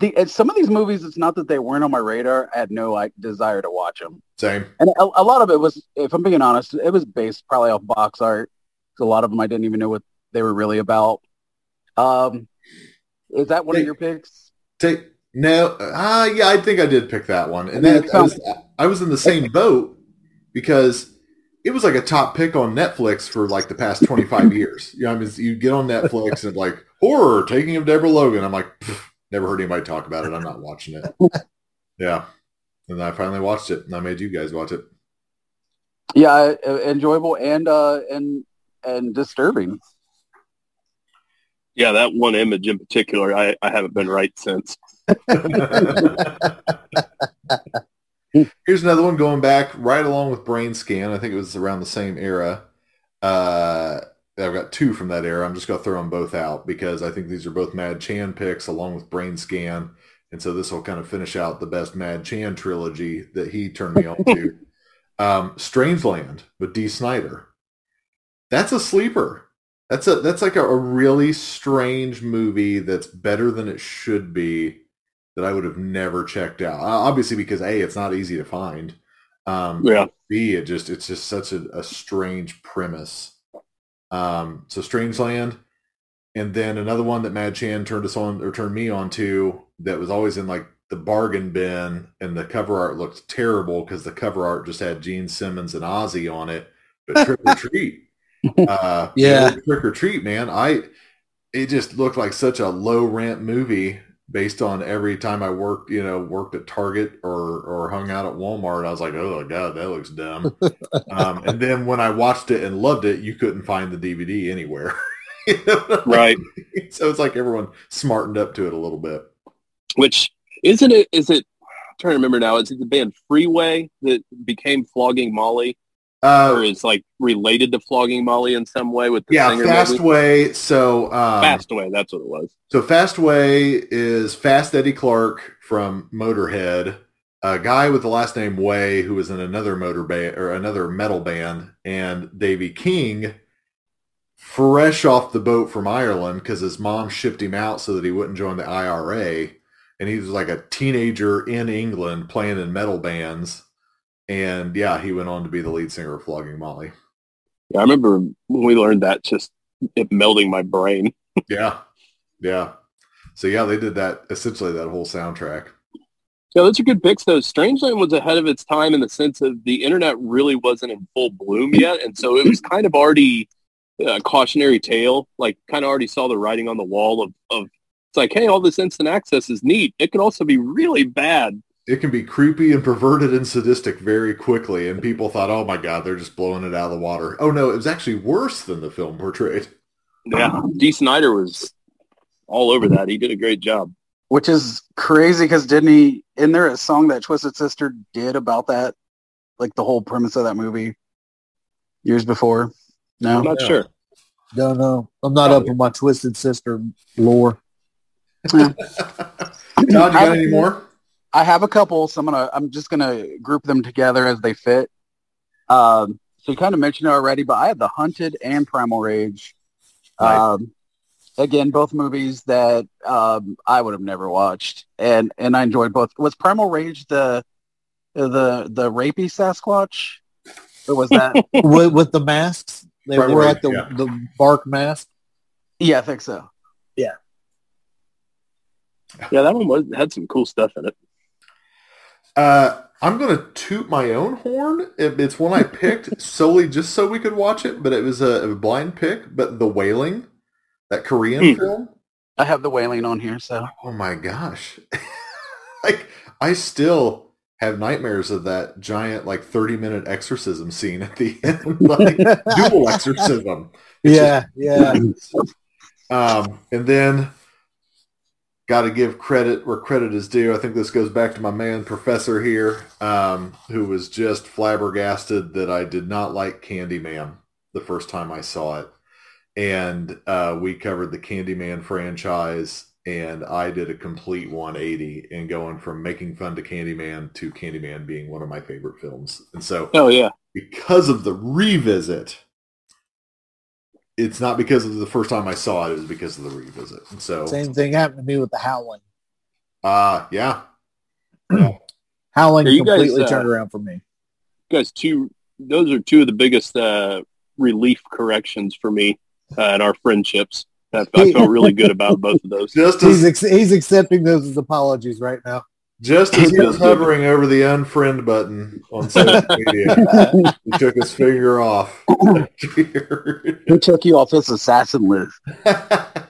the and some of these movies, it's not that they weren't on my radar. I had no like desire to watch them, Same. and a, a lot of it was, if I'm being honest, it was based probably off box art. a lot of them I didn't even know what they were really about. Um, is that one of your picks? Take no. Ah, yeah, I think I did pick that one, and mean, that I was, I was in the same boat because it was like a top pick on Netflix for like the past 25 years. You know, I mean, you get on Netflix and like horror, taking of Deborah Logan. I'm like, never heard anybody talk about it. I'm not watching it. Yeah, and I finally watched it, and I made you guys watch it. Yeah, uh, enjoyable and uh and and disturbing. Yeah, that one image in particular, I, I haven't been right since. Here's another one going back right along with Brain Scan. I think it was around the same era. Uh, I've got two from that era. I'm just going to throw them both out because I think these are both Mad Chan picks along with Brain Scan. And so this will kind of finish out the best Mad Chan trilogy that he turned me on to. um, Strangeland with Dee Snider. That's a sleeper. That's a that's like a, a really strange movie that's better than it should be that I would have never checked out. Obviously, because a it's not easy to find. Um, Yeah. B it just it's just such a, a strange premise. Um, so Strangeland, and then another one that Mad Chan turned us on or turned me on to that was always in like the bargain bin, and the cover art looked terrible because the cover art just had Gene Simmons and Ozzy on it. But Trick or Treat, uh, Yeah. Trick or Treat, man, I it just looked like such a low rent movie based on every time I worked, you know, worked at Target or or hung out at Walmart. I was like, oh god, that looks dumb. um, and then when I watched it and loved it, you couldn't find the DVD anywhere. You know what I Right. mean? So it's like everyone smartened up to it a little bit. Which isn't it? Is it? I'm trying to remember now. Is it the band Freeway that became Flogging Molly, Uh, or is like related to Flogging Molly in some way with the yeah, singer? Fast maybe? Way. So um, Fastway. That's what it was. So Fastway is Fast Eddie Clarke from Motorhead, a guy with the last name Way who was in another motor band or another metal band, and Davy King, fresh off the boat from Ireland because his mom shipped him out so that he wouldn't join the IRA, and he was like a teenager in England playing in metal bands, and yeah, he went on to be the lead singer of Flogging Molly. Yeah, I remember when we learned that, just it melding my brain. Yeah, yeah. So yeah, they did that essentially that whole soundtrack. Yeah, those are good picks. Though Strangeland was ahead of its time in the sense of the internet really wasn't in full bloom yet, and so it was kind of already a cautionary tale. Like, kind of already saw the writing on the wall of, of it's like, hey, all this instant access is neat. It could also be really bad. It can be creepy and perverted and sadistic very quickly and people thought oh my god they're just blowing it out of the water oh no it was actually worse than the film portrayed Yeah, Dee Snider was all over that. He did a great job. Which is crazy because didn't he? In there a song that Twisted Sister did about that, like the whole premise of that movie years before. No, I'm not Yeah. sure. Don't know. I'm not up on my twisted sister lore. Todd, you got any more I have a couple, so I'm gonna I'm just gonna group them together as they fit. Um, so you kind of mentioned it already, but I have The Hunted and Primal Rage. Nice. Um, again, both movies that um, I would have never watched, and and I enjoyed both. Was Primal Rage the the the rapey Sasquatch? Or was that? with, with the masks. They Right, wore right, like the, yeah. the bark mask. yeah, I think so. Yeah. Yeah, that one was had some cool stuff in it. Uh, I'm going to toot my own horn. It, it's one I picked solely just so we could watch it, but it was a, a blind pick. But The Wailing, that Korean Hmm. film, I have the wailing on here, so oh my gosh. like, I still have nightmares of that giant, like, 30-minute exorcism scene at the end. like, dual exorcism. Yeah, yeah. Um, and then got to give credit where credit is due. I think this goes back to my man Professor here, um, who was just flabbergasted that I did not like Candyman the first time I saw it. And uh, we covered the Candyman franchise, and I did a complete 180 in going from making fun to Candyman to Candyman being one of my favorite films. And so Oh yeah, because of the revisit, it's not because of the first time I saw it, it was because of the revisit. So, Same thing happened to me with the Howling. uh, yeah. Howling Are you guys, completely uh, turned around for me. guys, two. Those are two of the biggest uh, relief corrections for me uh, in our friendships. I, I felt really good about both of those. Just He's ex- he's accepting those as apologies right now. Just as he was hovering over the unfriend button on social media, he took his finger off. he took you off this assassin list?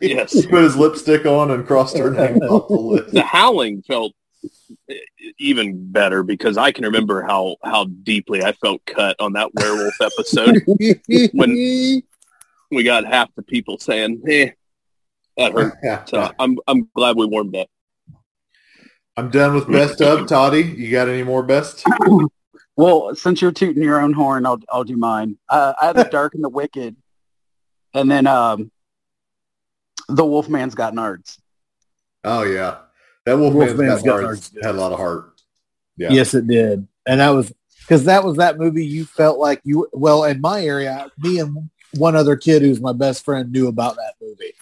Yes. He put his lipstick on and crossed her name off the list. The howling felt even better because I can remember how how deeply I felt cut on that werewolf episode. When- we got half the people saying, "Eh, that hurt." So I'm I'm glad we warmed up. I'm done with best of. Toddy, you got any more best? Well, since you're tooting your own horn, I'll I'll do mine. Uh, I had the dark and the wicked, and then um, the Wolfman's got nards. Oh yeah, that Wolfman's, Wolfman's got, got hearts hearts. had a lot of heart. Yeah. Yes, it did, and that was because that was that movie. You felt like you well in my area. Me and one other kid who's my best friend knew about that movie.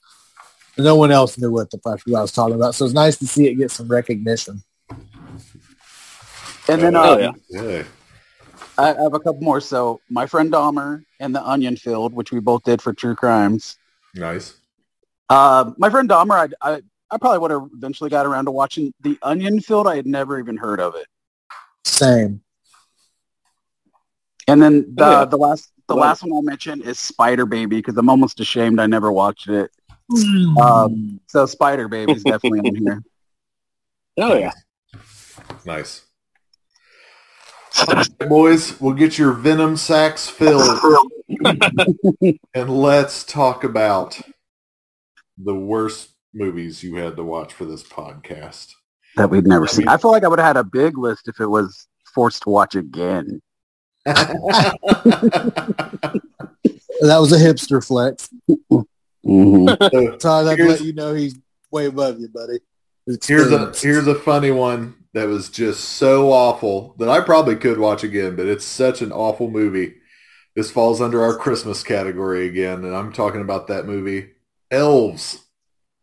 No one else knew what the fuck I was talking about. So it's nice to see it get some recognition. And then Oh, um, yeah. Yeah. I I have a couple more. So my friend Dahmer and the Onion Field, which we both did for True Crimes. Nice. Uh, my friend Dahmer, I, I I probably would have eventually got around to watching the Onion Field. I had never even heard of it. Same. And then the Oh, yeah. the last the Well- last one I'll mention is Spider Baby because I'm almost ashamed I never watched it. Um, so Spider Baby is definitely on here. Oh yeah. Nice. Boys, we'll get your venom sacks filled and let's talk about the worst movies you had to watch for this podcast. that we've never seen. I feel like I would have had a big list if it was forced to watch again. That was a hipster flex. Mm-hmm. So Todd, I'd let you know he's way above you, buddy. His here's a here's a funny one that was just so awful that I probably could watch again, but it's such an awful movie. This falls under our Christmas category again, and I'm talking about that movie, Elves.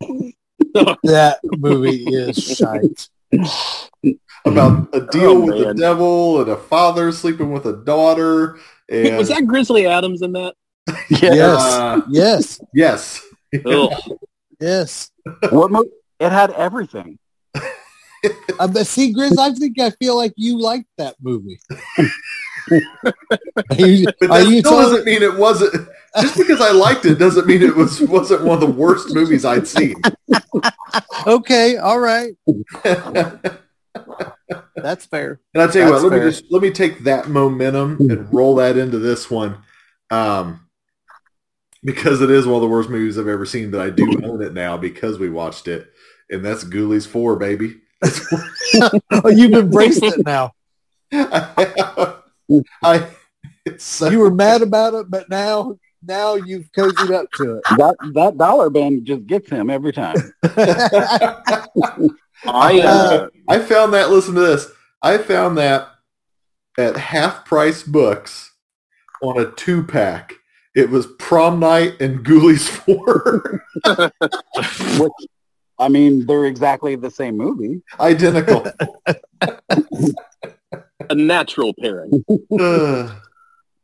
that movie is shite. about a deal Oh, with the devil and a father sleeping with a daughter. And Was that Grizzly Adams in that? Yes. Uh, Yes. yes. Ugh. Yes. what mo- it had everything. Uh, but see, Grizz, I think I feel like you liked that movie. are you, But are that you still telling- doesn't mean it wasn't. Just because I liked it doesn't mean it was wasn't one of the worst movies I'd seen. okay, all right, that's fair. And I tell you what, That's let me just let me take that momentum and roll that into this one, um, because it is one of the worst movies I've ever seen. But I do own it now because we watched it, and that's Ghoulies Four, baby. Oh, you've embraced it now. I, I it's so, You were mad about it, but now, now you've cozied up to it. That that dollar band just gets him every time. it. I uh, I found that. Listen to this. I found that at half price books on a two pack. It was prom night and Ghoulies Four, Which I mean, they're exactly the same movie. identical. a natural pairing. Ugh.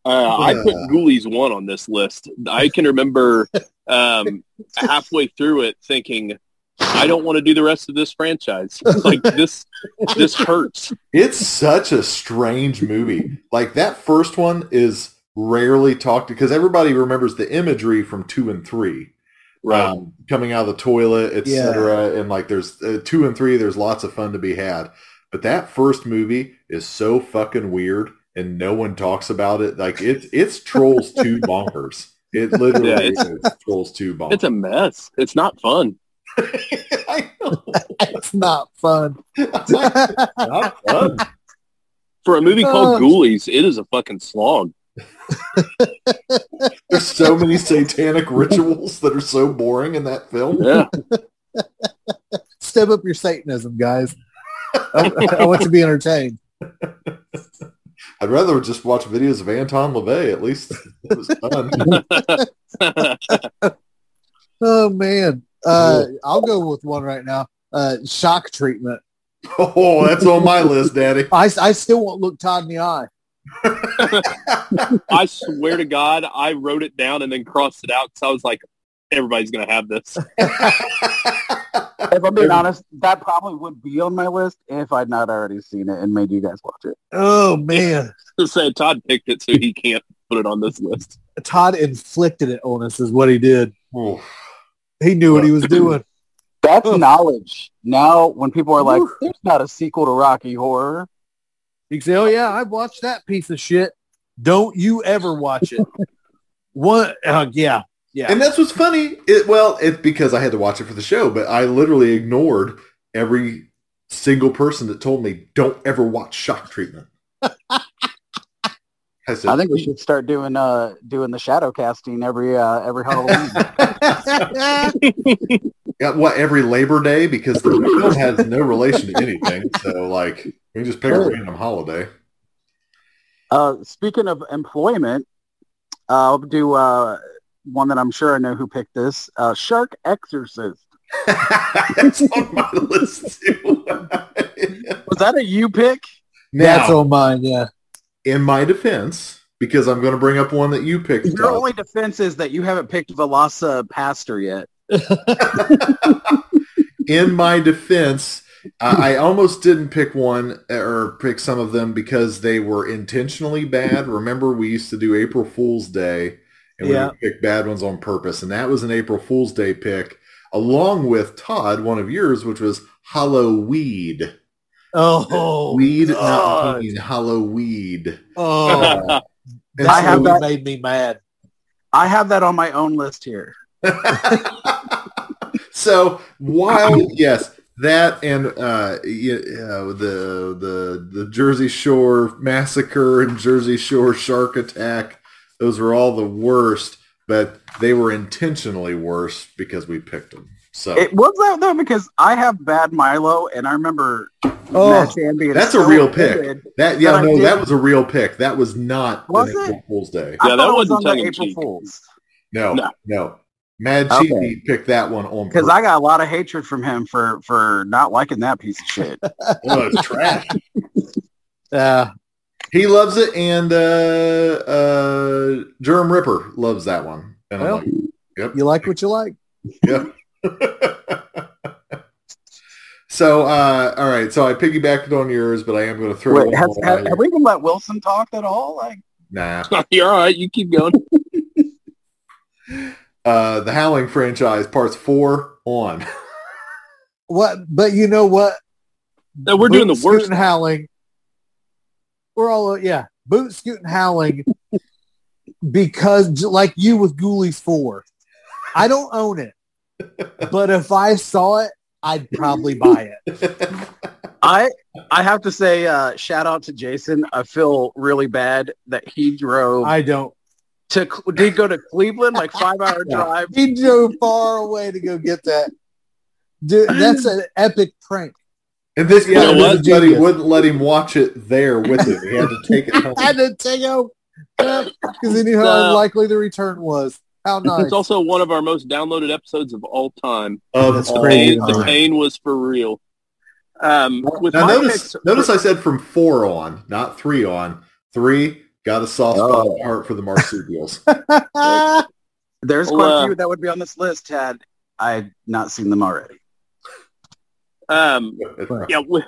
Uh, I put Uh. Ghoulies one on this list. I can remember um, halfway through it thinking, I don't want to do the rest of this franchise. Like this, this hurts. It's such a strange movie. Like that first one is rarely talked because everybody remembers the imagery from two and three, Right. um, coming out of the toilet, etc. And like there's uh, two and three, there's lots of fun to be had. But that first movie is so fucking weird, and no one talks about it. Like it's it's Trolls two bonkers. It literally Yeah, is it's- Trolls two bonkers. it's a mess. It's not fun. It's not fun. Not fun. For a movie called Oh. Ghoulies, it is a fucking slog. There's so many satanic rituals that are so boring in that film. Yeah. Step up your Satanism, guys. I, I want to be entertained. I'd rather just watch videos of Anton LaVey. At least it was fun. Oh man, uh, I'll go with one right now. Uh, shock treatment. oh, that's on my list, Daddy. I, I still won't look Todd in the eye. I swear to God, I wrote it down and then crossed it out because I was like, everybody's going to have this. If I'm being honest, that probably would be on my list if I'd not already seen it and made you guys watch it. Oh man, Just say Todd picked it, so he can't put it on this list. Todd inflicted it on us, is what he did. Oof. He knew what he was doing. That's knowledge. Now, when people are like, "There's not a sequel to Rocky Horror," You can say, "Oh yeah, I've watched that piece of shit." Don't you ever watch it? what? uh, yeah, yeah. And that's what's funny. It, well, it's because I had to watch it for the show, but I literally ignored every single person that told me, don't ever watch shock treatment. I said, I think we should start doing uh doing the shadow casting every uh every Halloween. yeah, what, every Labor Day? Because the film has no relation to anything. So, like, we just pick a random holiday. uh, speaking of employment, uh, I'll do uh one that I'm sure I know who picked this. Uh, Shark Exorcist. That's on my list, too. Was that a you pick? That's now, on mine. Yeah. in my defense, because I'm going to bring up one that you picked. Your Todd. only defense is that you haven't picked VelociPastor yet. in my defense, I, I almost didn't pick one or pick some of them because they were intentionally bad. Remember, we used to do April Fool's Day, and we Yeah. would pick bad ones on purpose, and that was an April Fool's Day pick, along with Todd, one of yours, which was Halloweed. Oh, Weed, not God. weed, Halloweed. Oh, uh, And that I have so- that- made me mad. I have that on my own list here. so while yes, that and uh, you know, the the the Jersey Shore massacre and Jersey Shore shark attack, those were all the worst, but they were intentionally worse because we picked them. So It was that though because I have bad Milo, and I remember Oh, Mad Chan that's a real pick. offended. that yeah no that was a real pick. That was not Was an it? April Fool's Day. I Yeah, that it was wasn't on the April cheek. Fools No, No. no. Mad Okay. Cheesy picked that one on because. I got a lot of hatred from him for for not liking that piece of shit. Oh, it's trash. uh, He loves it, and uh, uh, Jerem Ripper loves that one. And Well. I'm you like what you like. like, yeah. so, uh, all right. So I piggybacked on yours, but I am going to throw Wait, one has, more have, have we even let Wilson talk at all? Like, Nah. You're all right. You keep going. Uh, the Howling franchise, parts four on. What? But you know what? No, we're doing the Boot, worst. And howling. We're all yeah. Boot, scoot, and howling. because like you with Ghoulies four, I don't own it, but if I saw it, I'd probably buy it. I I have to say, uh, shout out to Jason. I feel really bad that he drove I don't. to did he go to Cleveland like five hour drive. He drove far away to go get that. Dude, that's an epic prank. And this, yeah, You know this what? buddy wouldn't let him watch it there with him. He had to take it home. I had to take it home because he knew how No. unlikely the return was. How nice. It's also one of our most downloaded episodes of all time. Oh, That's all The crazy. pain, the pain was for real. Um, with Now notice, picks- notice I said from four on, not three on. Three, Got a soft spot in my heart for the marsupials. There's Well, quite a few that would be on this list had I not seen them already. Um, yeah, with,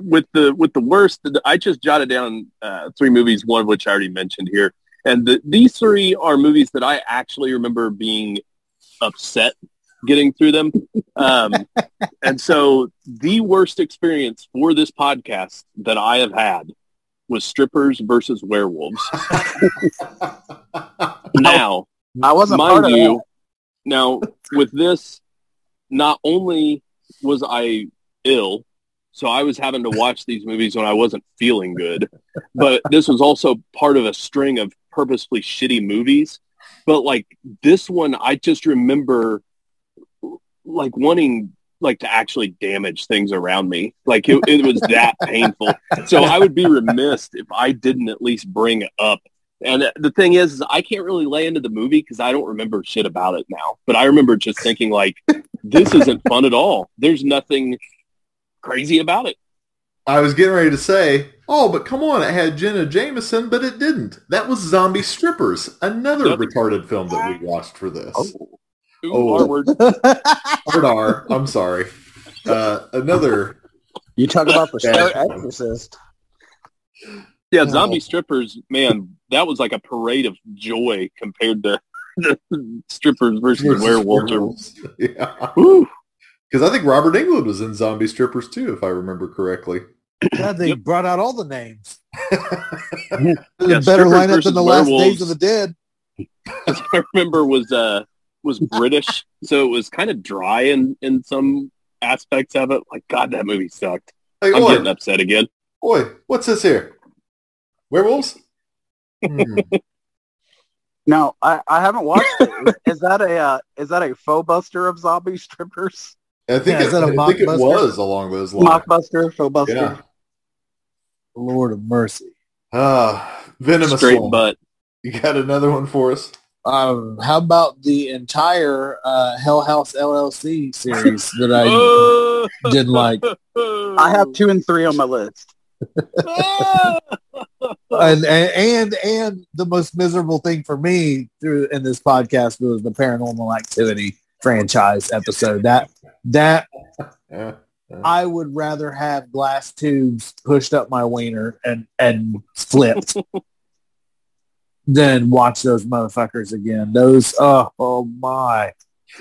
with the with the worst, I just jotted down uh, three movies, one of which I already mentioned here, and the, these three are movies that I actually remember being upset getting through them. Um, and so the worst experience for this podcast that I have had was strippers versus werewolves. now, I wasn't part mind of you, that. now with this, not only was I ill, so I was having to watch these movies when I wasn't feeling good, but this was also part of a string of purposefully shitty movies. But like this one, I just remember like wanting like to actually damage things around me. Like it, it was that painful. So I would be remiss if I didn't at least bring it up. And the thing is, is I can't really lay into the movie because I don't remember shit about it now. But I remember just thinking like, this isn't fun at all. There's nothing crazy about it. I was getting ready to say, oh, but come on, it had Jenna Jameson, but it didn't. That was Zombie Strippers, another Yep. retarded film that we watched for this. Ooh, Oh. R-word. Hard R, I'm sorry. Uh, another, You talk about the Yeah. Shark Exorcist. Yeah, Oh. zombie strippers, man, that was like a parade of joy compared to the strippers versus, versus werewolves. Or, werewolves. Yeah. Whew. Because I think Robert Englund was in Zombie Strippers too, if I remember correctly. God, they Yep. brought out all the names. Yeah, better strippers lineup than the last werewolves. Days of the Dead. I remember was uh was British, so it was kind of dry in in some aspects of it. Like, God, that movie sucked. Hey, I'm oi, getting upset again. oi, what's this here? Werewolves? Hmm. No, I, I haven't watched it. Is that a uh, is that a faux buster of zombie strippers? I think, Yeah, it, is that a I think it was along those lines. Mockbuster, faux buster. Yeah. Lord of mercy. Ah, venomous Straight one. butt. You got another one for us? Um, how about the entire uh, Hell House LLC series that I didn't like? I have two and three on my list. and, and and and the most miserable thing for me through in this podcast was the Paranormal Activity franchise episode. That that Yeah. I would rather have glass tubes pushed up my wiener and and flipped than watch those motherfuckers again. Those oh oh my.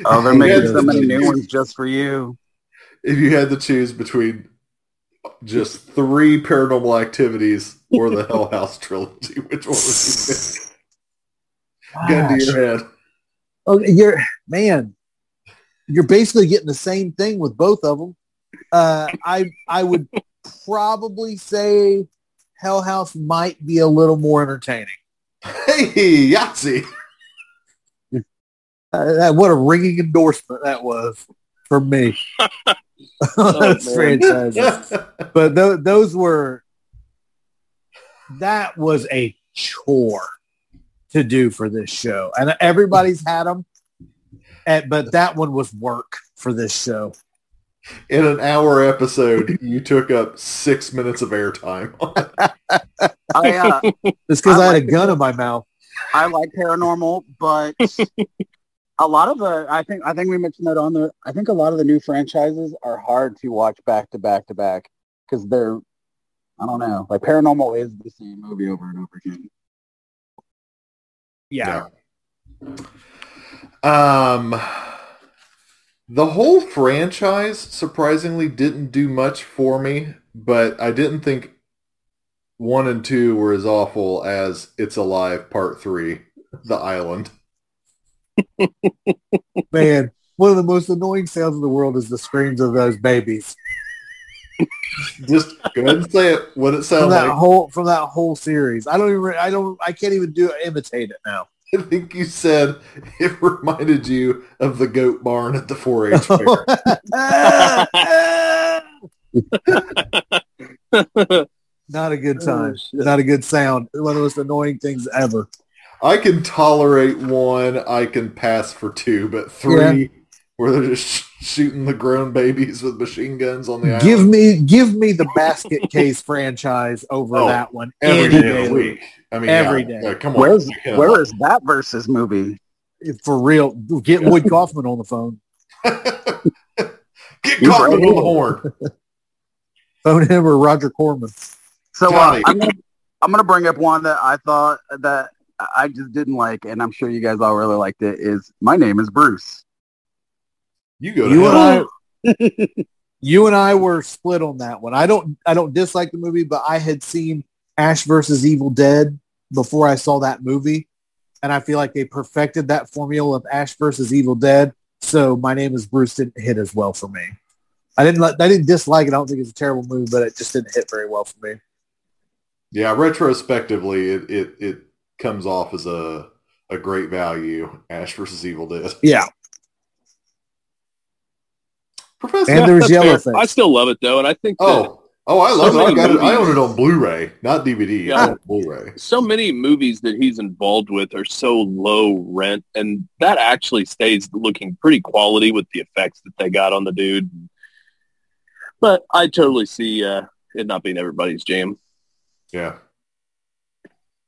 Oh, they're making so many new ones just for you. If you had to choose between just three paranormal activities or the Hell House trilogy, which one would you pick? Gun to your head. Oh, you're man. You're basically getting the same thing with both of them. Uh, I I would probably say Hell House might be a little more entertaining. Hey, Yahtzee. Uh, what a ringing endorsement that was for me. Those man. franchises, but th- those were that was a chore to do for this show, and everybody's had them. And, but that one was work for this show. In an hour episode, you took up six minutes of airtime. I uh, It's because I I, had like a gun in my mouth. I like paranormal, but a lot of the I think I think we mentioned that on the I think a lot of the new franchises are hard to watch back to back to back because they're I don't know like paranormal is the same movie over and over again. Yeah. Um, the whole franchise surprisingly didn't do much for me, but I didn't think one and two were as awful as It's Alive Part Three, The Island. Man, one of the most annoying sounds in the world is the screams of those babies. Just go ahead and say it. What it sounds From that like. whole from that whole series. I don't even I don't I can't even do imitate it now. I think you said it reminded you of the goat barn at the 4-H fair. Not a good oh, time. Oh. Not a good sound. One of the most annoying things ever. I can tolerate one. I can pass for two, but three, where they're just shooting the grown babies with machine guns on the Give me give me the basket case franchise over Oh, that one every any day of the week. I mean, Every yeah, day. yeah, come on, Where's Yeah. where is that versus movie? for real. Get Lloyd Kaufman on the phone. Get He's caught right on the horn. Phone him or Roger Corman. So uh, I'm gonna I'm gonna bring up one that I thought that I just didn't like, and I'm sure you guys all really liked it. Is my name is Bruce. You go to You and. I you and I were split on that one. I don't I don't dislike the movie, but I had seen Ash versus Evil Dead before I saw that movie. And I feel like they perfected that formula of Ash versus Evil Dead. So my name is Bruce didn't hit as well for me. I didn't like I didn't dislike it. I don't think it's a terrible movie, but it just didn't hit very well for me. Yeah, retrospectively, it, it it comes off as a a great value. Ash versus Evil Dead. Yeah. Professor. And there's That's fair. Yellowface. I still love it though, and I think that oh, oh, I love So it. I many got it. I own it on Blu-ray, not DVD. Yeah. I own Blu-ray. so many movies that he's involved with are so low rent, and that actually stays looking pretty quality with the effects that they got on the dude. But I totally see uh, it not being everybody's jam. Yeah.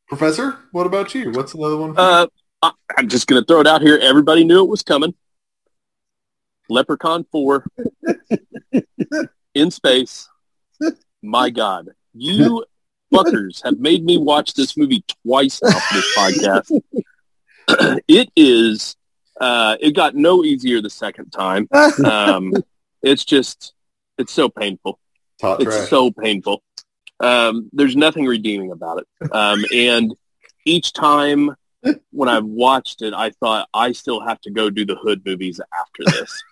Professor, what about you? What's another one? for? Uh, I, I'm just going to throw it out here. Everybody knew it was coming. Leprechaun 4 in space. My God. You fuckers have made me watch this movie twice now for this podcast. it is, uh, it got no easier the second time. Um, it's just, it's so painful. Top It's track. so painful. Um, there's nothing redeeming about it. Um, and each time when I've watched it, I thought I still have to go do the Hood movies after this.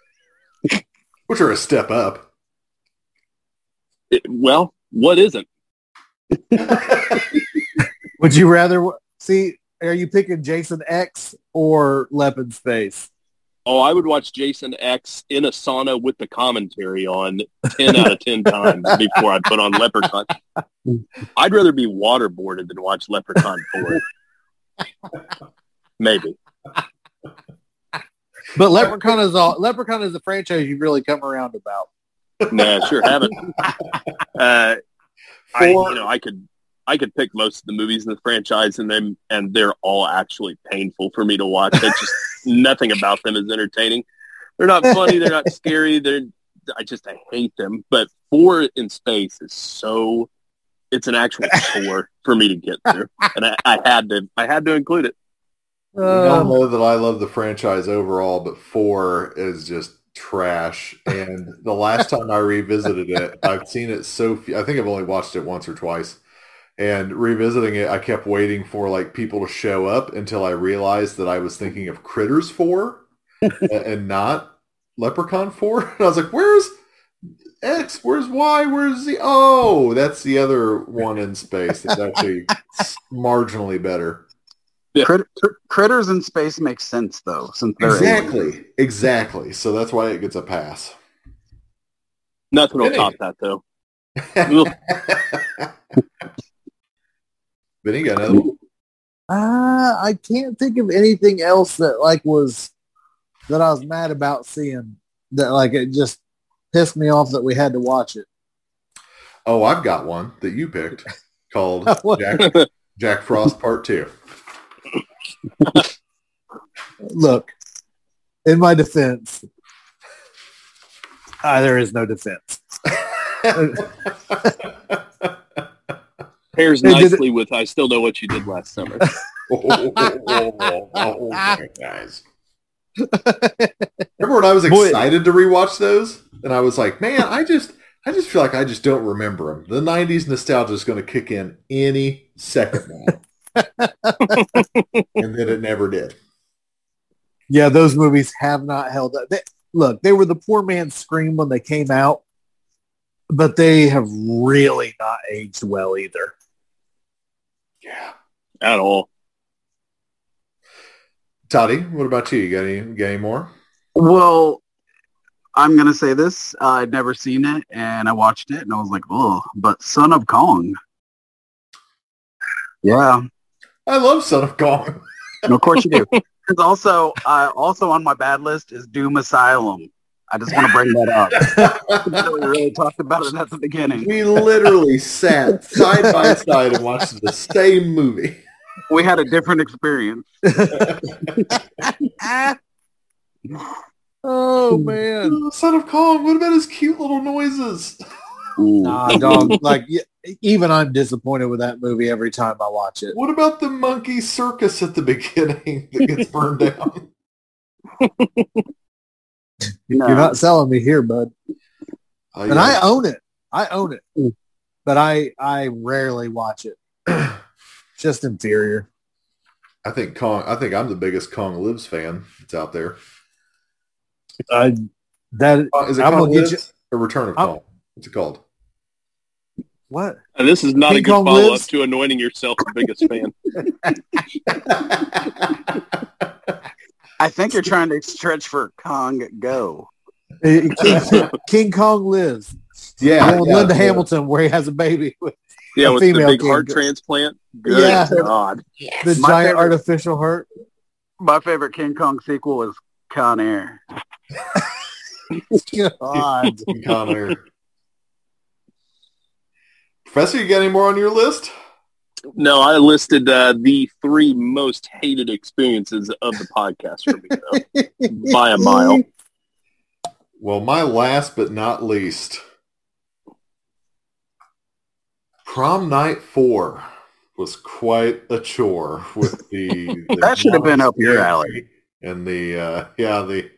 Which are a step up. It- well, what isn't? Would you rather see are you picking Jason X or Leopard Space? Oh, I would watch Jason X in a sauna with the commentary on 10 out of 10 times before I put on Leprechaun. I'd rather be waterboarded than watch Leprechaun 4. Maybe. But Leprechaun is all Leprechaun is a franchise you've really come around about. Nah, sure haven't. Uh, I, you know, I could, I could pick most of the movies in the franchise, and them, and they're all actually painful for me to watch. It's just nothing about them is entertaining. They're not funny. They're not scary. They're, I just, I hate them. But Four in Space is so, it's an actual chore for me to get through, and I, I had to, I had to include it. We all Uh, know that I love the franchise overall, but four is just trash. And the last time I revisited it, I've seen it so few. I think I've only watched it once or twice. And revisiting it, I kept waiting for like people to show up until I realized that I was thinking of Critters 4 and not Leprechaun 4. And I was like, where's X? Where's Y? Where's Z? Oh, that's the other one in space. That's actually marginally better. Yeah. Crit- cr- critters in space makes sense though, since they're aliens. Exactly. Exactly. So that's why it gets a pass. Nothing will Vinny. top that though. Ugh. Vinny got another one? Uh, I can't think of anything else that like was that I was mad about seeing that like it just pissed me off that we had to watch it. Oh, I've got one that you picked called Jack, Jack Frost Part 2. Look, in my defense, uh, there is no defense. Pairs Hey, did it- nicely with I still know what you did last summer. oh, my guys. Remember when I was Boy. excited to rewatch those? And I was like, man, I just I just feel like I just don't remember them. The 90s nostalgia is going to kick in any second now. and then it never did. Yeah, those movies have not held up. They, look, they were the poor man's scream when they came out, but they have really not aged well either. Yeah. At all. Toddy, what about you? You got any, got any more? Well, I'm gonna say this. Uh, I'd never seen it, and I watched it, and I was like, "Oh!" But Son of Kong. Yeah, I love Son of Kong. and of course you do. It's also uh, also on my bad list is Doom Asylum. I just want to bring that up. we really talked about it at the beginning. we literally sat side by side and watched the same movie. We had a different experience. oh man. Son of Kong, what about his cute little noises? Nah, dog. Like y- even I'm disappointed with that movie every time I watch it. What about the monkey circus at the beginning that gets burned down? No. You're not selling me here, bud. Oh, And yeah. I own it. I own it. But I I rarely watch it. Just inferior. I think Kong. I think I'm the biggest Kong Lives fan that's out there. I that Uh, Is it I'm Kong gonna get Lives or Return of I'm- Kong? What's it called? What? And this is not a good Kong follow up to anointing yourself the biggest fan. I think you're trying to stretch for Kong Go. King, King Kong lives. yeah, Well, yeah, Linda yeah. Hamilton, where he has a baby with Yeah, A with the big king. heart transplant. Good Yeah. God. the My giant favorite- artificial heart. My favorite King Kong sequel is Con Air. God. Con Air. Professor, you got any more on your list? No, I listed uh, the three most hated experiences of the podcast for me, though, by a mile. Well, my last but not least, prom night four was quite a chore with the, the That should have been up your alley. and the uh, yeah the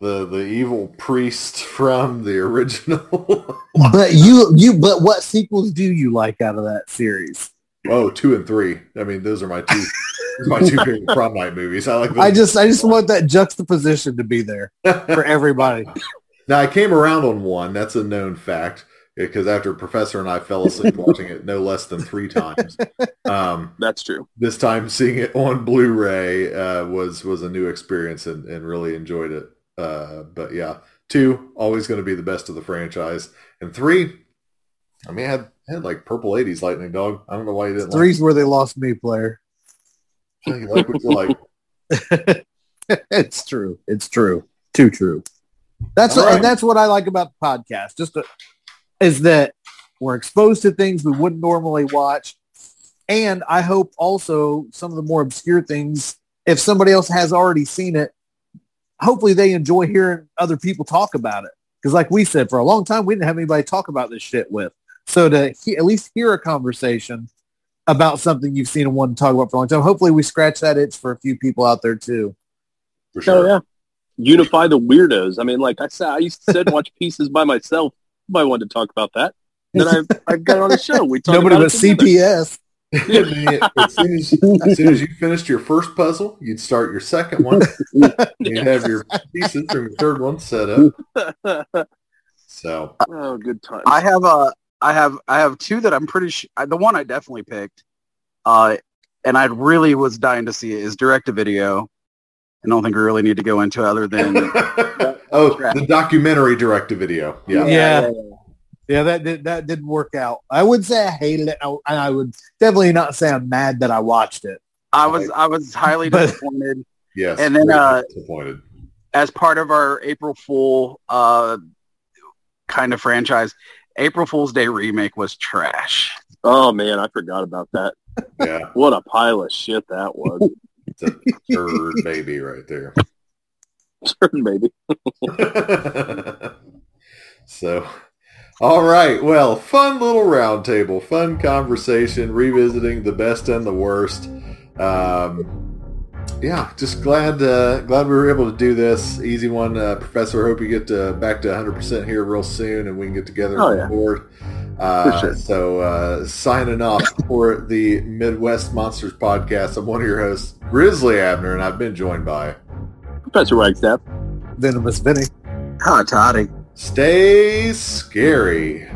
the the evil priest from the original. But you you but what sequels do you like out of that series? oh, two and three. I mean, those are my two my two favorite prom night movies. I like. Those. I just I just want that juxtaposition to be there for everybody. Now I came around on one. That's a known fact because after Professor and I fell asleep watching it no less than three times. Um, That's true. this time seeing it on Blu-ray uh, was was a new experience and, and really enjoyed it. Uh, but yeah, two always going to be the best of the franchise, and three, I mean, I had it had like purple '80s lightning dog. I don't know why you didn't Three's where they lost me, player. like. Like what you like. it's true. It's true. Too true. That's what, right. and that's what I like about the podcast. Just to, is that we're exposed to things we wouldn't normally watch, and I hope also some of the more obscure things. If somebody else has already seen it, hopefully they enjoy hearing other people talk about it. Because, like we said, for a long time we didn't have anybody talk about this shit with. So to he, at least hear a conversation about something you've seen and wanted to talk about for a long time, hopefully we scratch that itch for a few people out there too. For sure. Oh, yeah. Unify the weirdos. I mean, like I said, I used to sit and watch pieces by myself. Nobody wanted to talk about that. Then I, I got on a show. We talked Nobody about but it together. CPS. as, soon as, as soon as you finished your first puzzle, you'd start your second one. You'd have your pieces from your third one set up. So oh, good time. I have a, I have, I have two that I'm pretty sure. The one I definitely picked, uh, and I really was dying to see it is direct to video. I don't think we really need to go into other than oh, the documentary direct to video. Yeah. Yeah. Yeah, that did, that didn't work out. I would say I hated it, I- and I would definitely not say I'm mad that I watched it. I was, I was highly But- disappointed. Yes. And then, uh, disappointed. as part of our April Fool uh, kind of franchise, April Fool's Day remake was trash. oh man, I forgot about that. Yeah. What a pile of shit that was. It's a third baby right there. Maybe. so, all right. Well, fun little roundtable, fun conversation, revisiting the best and the worst. Um, yeah, just glad uh, glad we were able to do this easy one, uh, Professor. Hope you get uh back to 100 percent here real soon, and we can get together Oh, on yeah. board. Uh, So, uh, signing off for the Midwest Monsters podcast. I'm one of your hosts, Grizzly Abner, and I've been joined by. Professor Wagstaff. Venomous Vinny. Huh, Toddy. Stay scary.